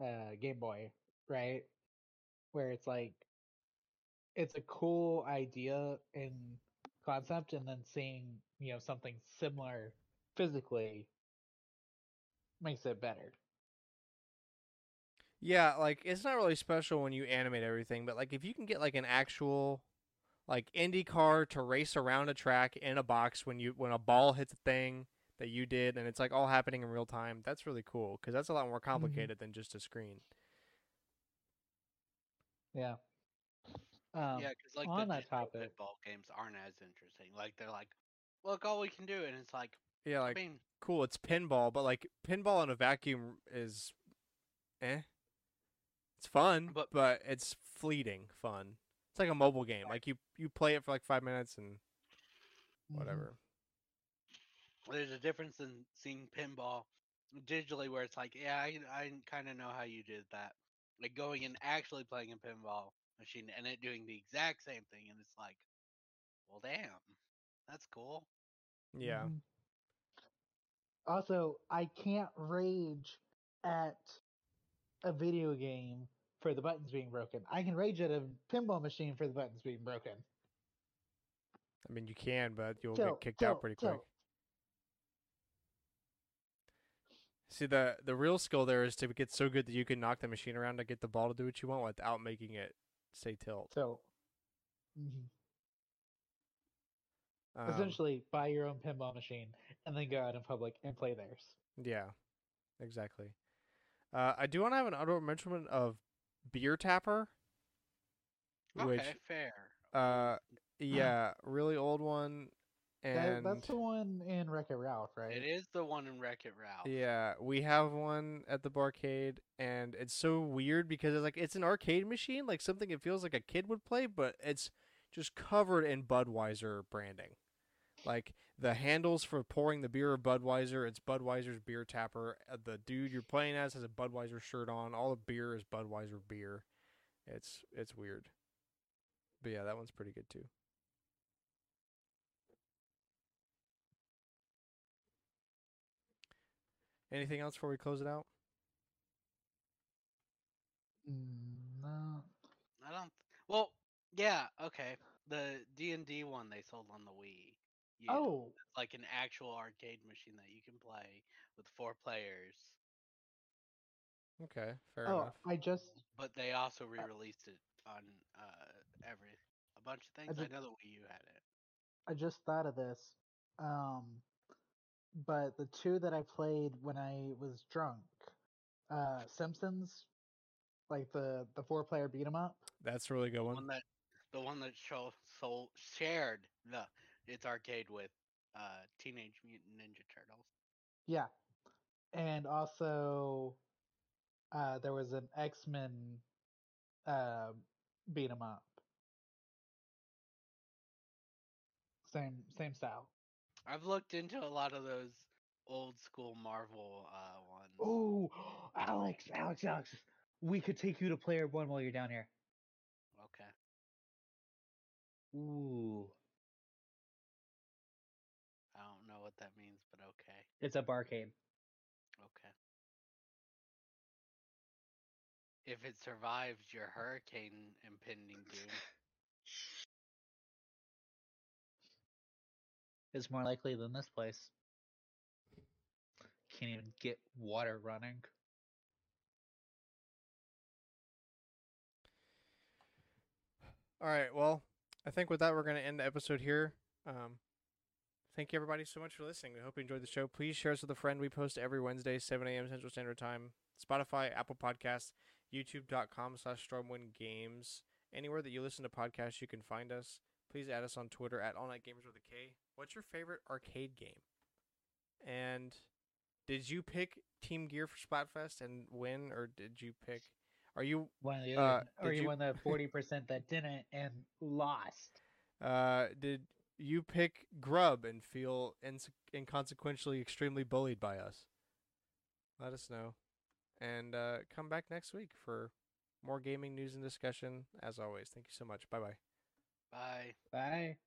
uh game boy right? Where it's like it's a cool idea in concept and then seeing you know something similar physically makes it better. Yeah, like it's not really special when you animate everything, but like if you can get like an actual like IndyCar to race around a track in a box when you when a ball hits a thing that you did and it's like all happening in real time. That's really cool because that's a lot more complicated than just a screen. Yeah. Um, yeah, because like on the that topic- pinball games aren't as interesting. Like they're like, look, all we can do, and it's like, Yeah, like I mean, cool, it's pinball, but like pinball in a vacuum is eh. It's fun, but But- but it's fleeting fun. It's like a mobile game. Like you you play it for like 5 minutes and mhm. whatever. there's a difference in seeing pinball digitally, where it's like, yeah, I I kind of know how you did that. Like going and actually playing a pinball machine and it doing the exact same thing, and it's like, well, damn, that's cool. Yeah. Mhm. Also, I can't rage at a video game for the buttons being broken. I can rage at a pinball machine for the buttons being broken. I mean, you can, but you'll Chill, get kicked chill, out pretty quick. chill. See, the the real skill there is to get so good that you can knock the machine around to get the ball to do what you want without making it stay tilt. So, mm-hmm. Um, essentially, buy your own pinball machine and then go out in public and play theirs. Yeah, exactly. Uh, I do want to have an honorable mention of Beer Tapper, which fair. uh, yeah, really old one, That, and that's the one in Wreck It Ralph, right? It is the one in Wreck It Ralph. Yeah, we have one at the barcade, and it's so weird because it's like it's an arcade machine, like something it feels like a kid would play, but it's just covered in Budweiser branding. Like the handles for pouring the beer of Budweiser, it's Budweiser's beer tapper. Uh, The dude you're playing as has a Budweiser shirt on. All the beer is Budweiser beer. It's it's weird. But yeah, that one's pretty good too. Anything else before we close it out? Mm, no. I don't. Well, yeah, okay. The D and D one they sold on the Wii. Oh, It's like an actual arcade machine that you can play with four players. Okay, fair oh, enough. I just But they also re-released it on uh every a bunch of things. I just- know the Wii U had it. I just thought of this. Um, but the two that I played when I was drunk, uh, Simpsons, like the the four player beat 'em up. That's a really good The one. one that the one that show sold shared the its arcade with uh Teenage Mutant Ninja Turtles. Yeah, and also, uh, there was an X Men, uh, beat 'em up. Same same style. I've looked into a lot of those old school Marvel uh ones. Oh, <gasps> Alex, Alex, Alex, we could take you to player one while you're down here. Okay. Ooh, I don't know what that means, but okay. It's a barcade. Okay. If it survives your hurricane impending doom, It's more likely than this place. Can't even get water running. All right, well, I think with that we're going to end the episode here. Um, thank you everybody so much for listening. We hope you enjoyed the show. Please share us with a friend. We post every Wednesday, 7 a.m. Central Standard Time. Spotify, Apple Podcasts, YouTube.com slash Stormwind Games. Anywhere that you listen to podcasts, you can find us. Please add us on Twitter at All Night Gamers with a K. What's your favorite arcade game? And did you pick Team Gear for Splatfest and win, or did you pick? Are you One of the Uh, other, or did you you- won the forty percent that didn't and lost. Uh, did you pick Grub and feel inse- inconsequentially extremely bullied by us? Let us know. And uh, come back next week for more gaming news and discussion. As always, thank you so much. Bye bye. bye. Bye.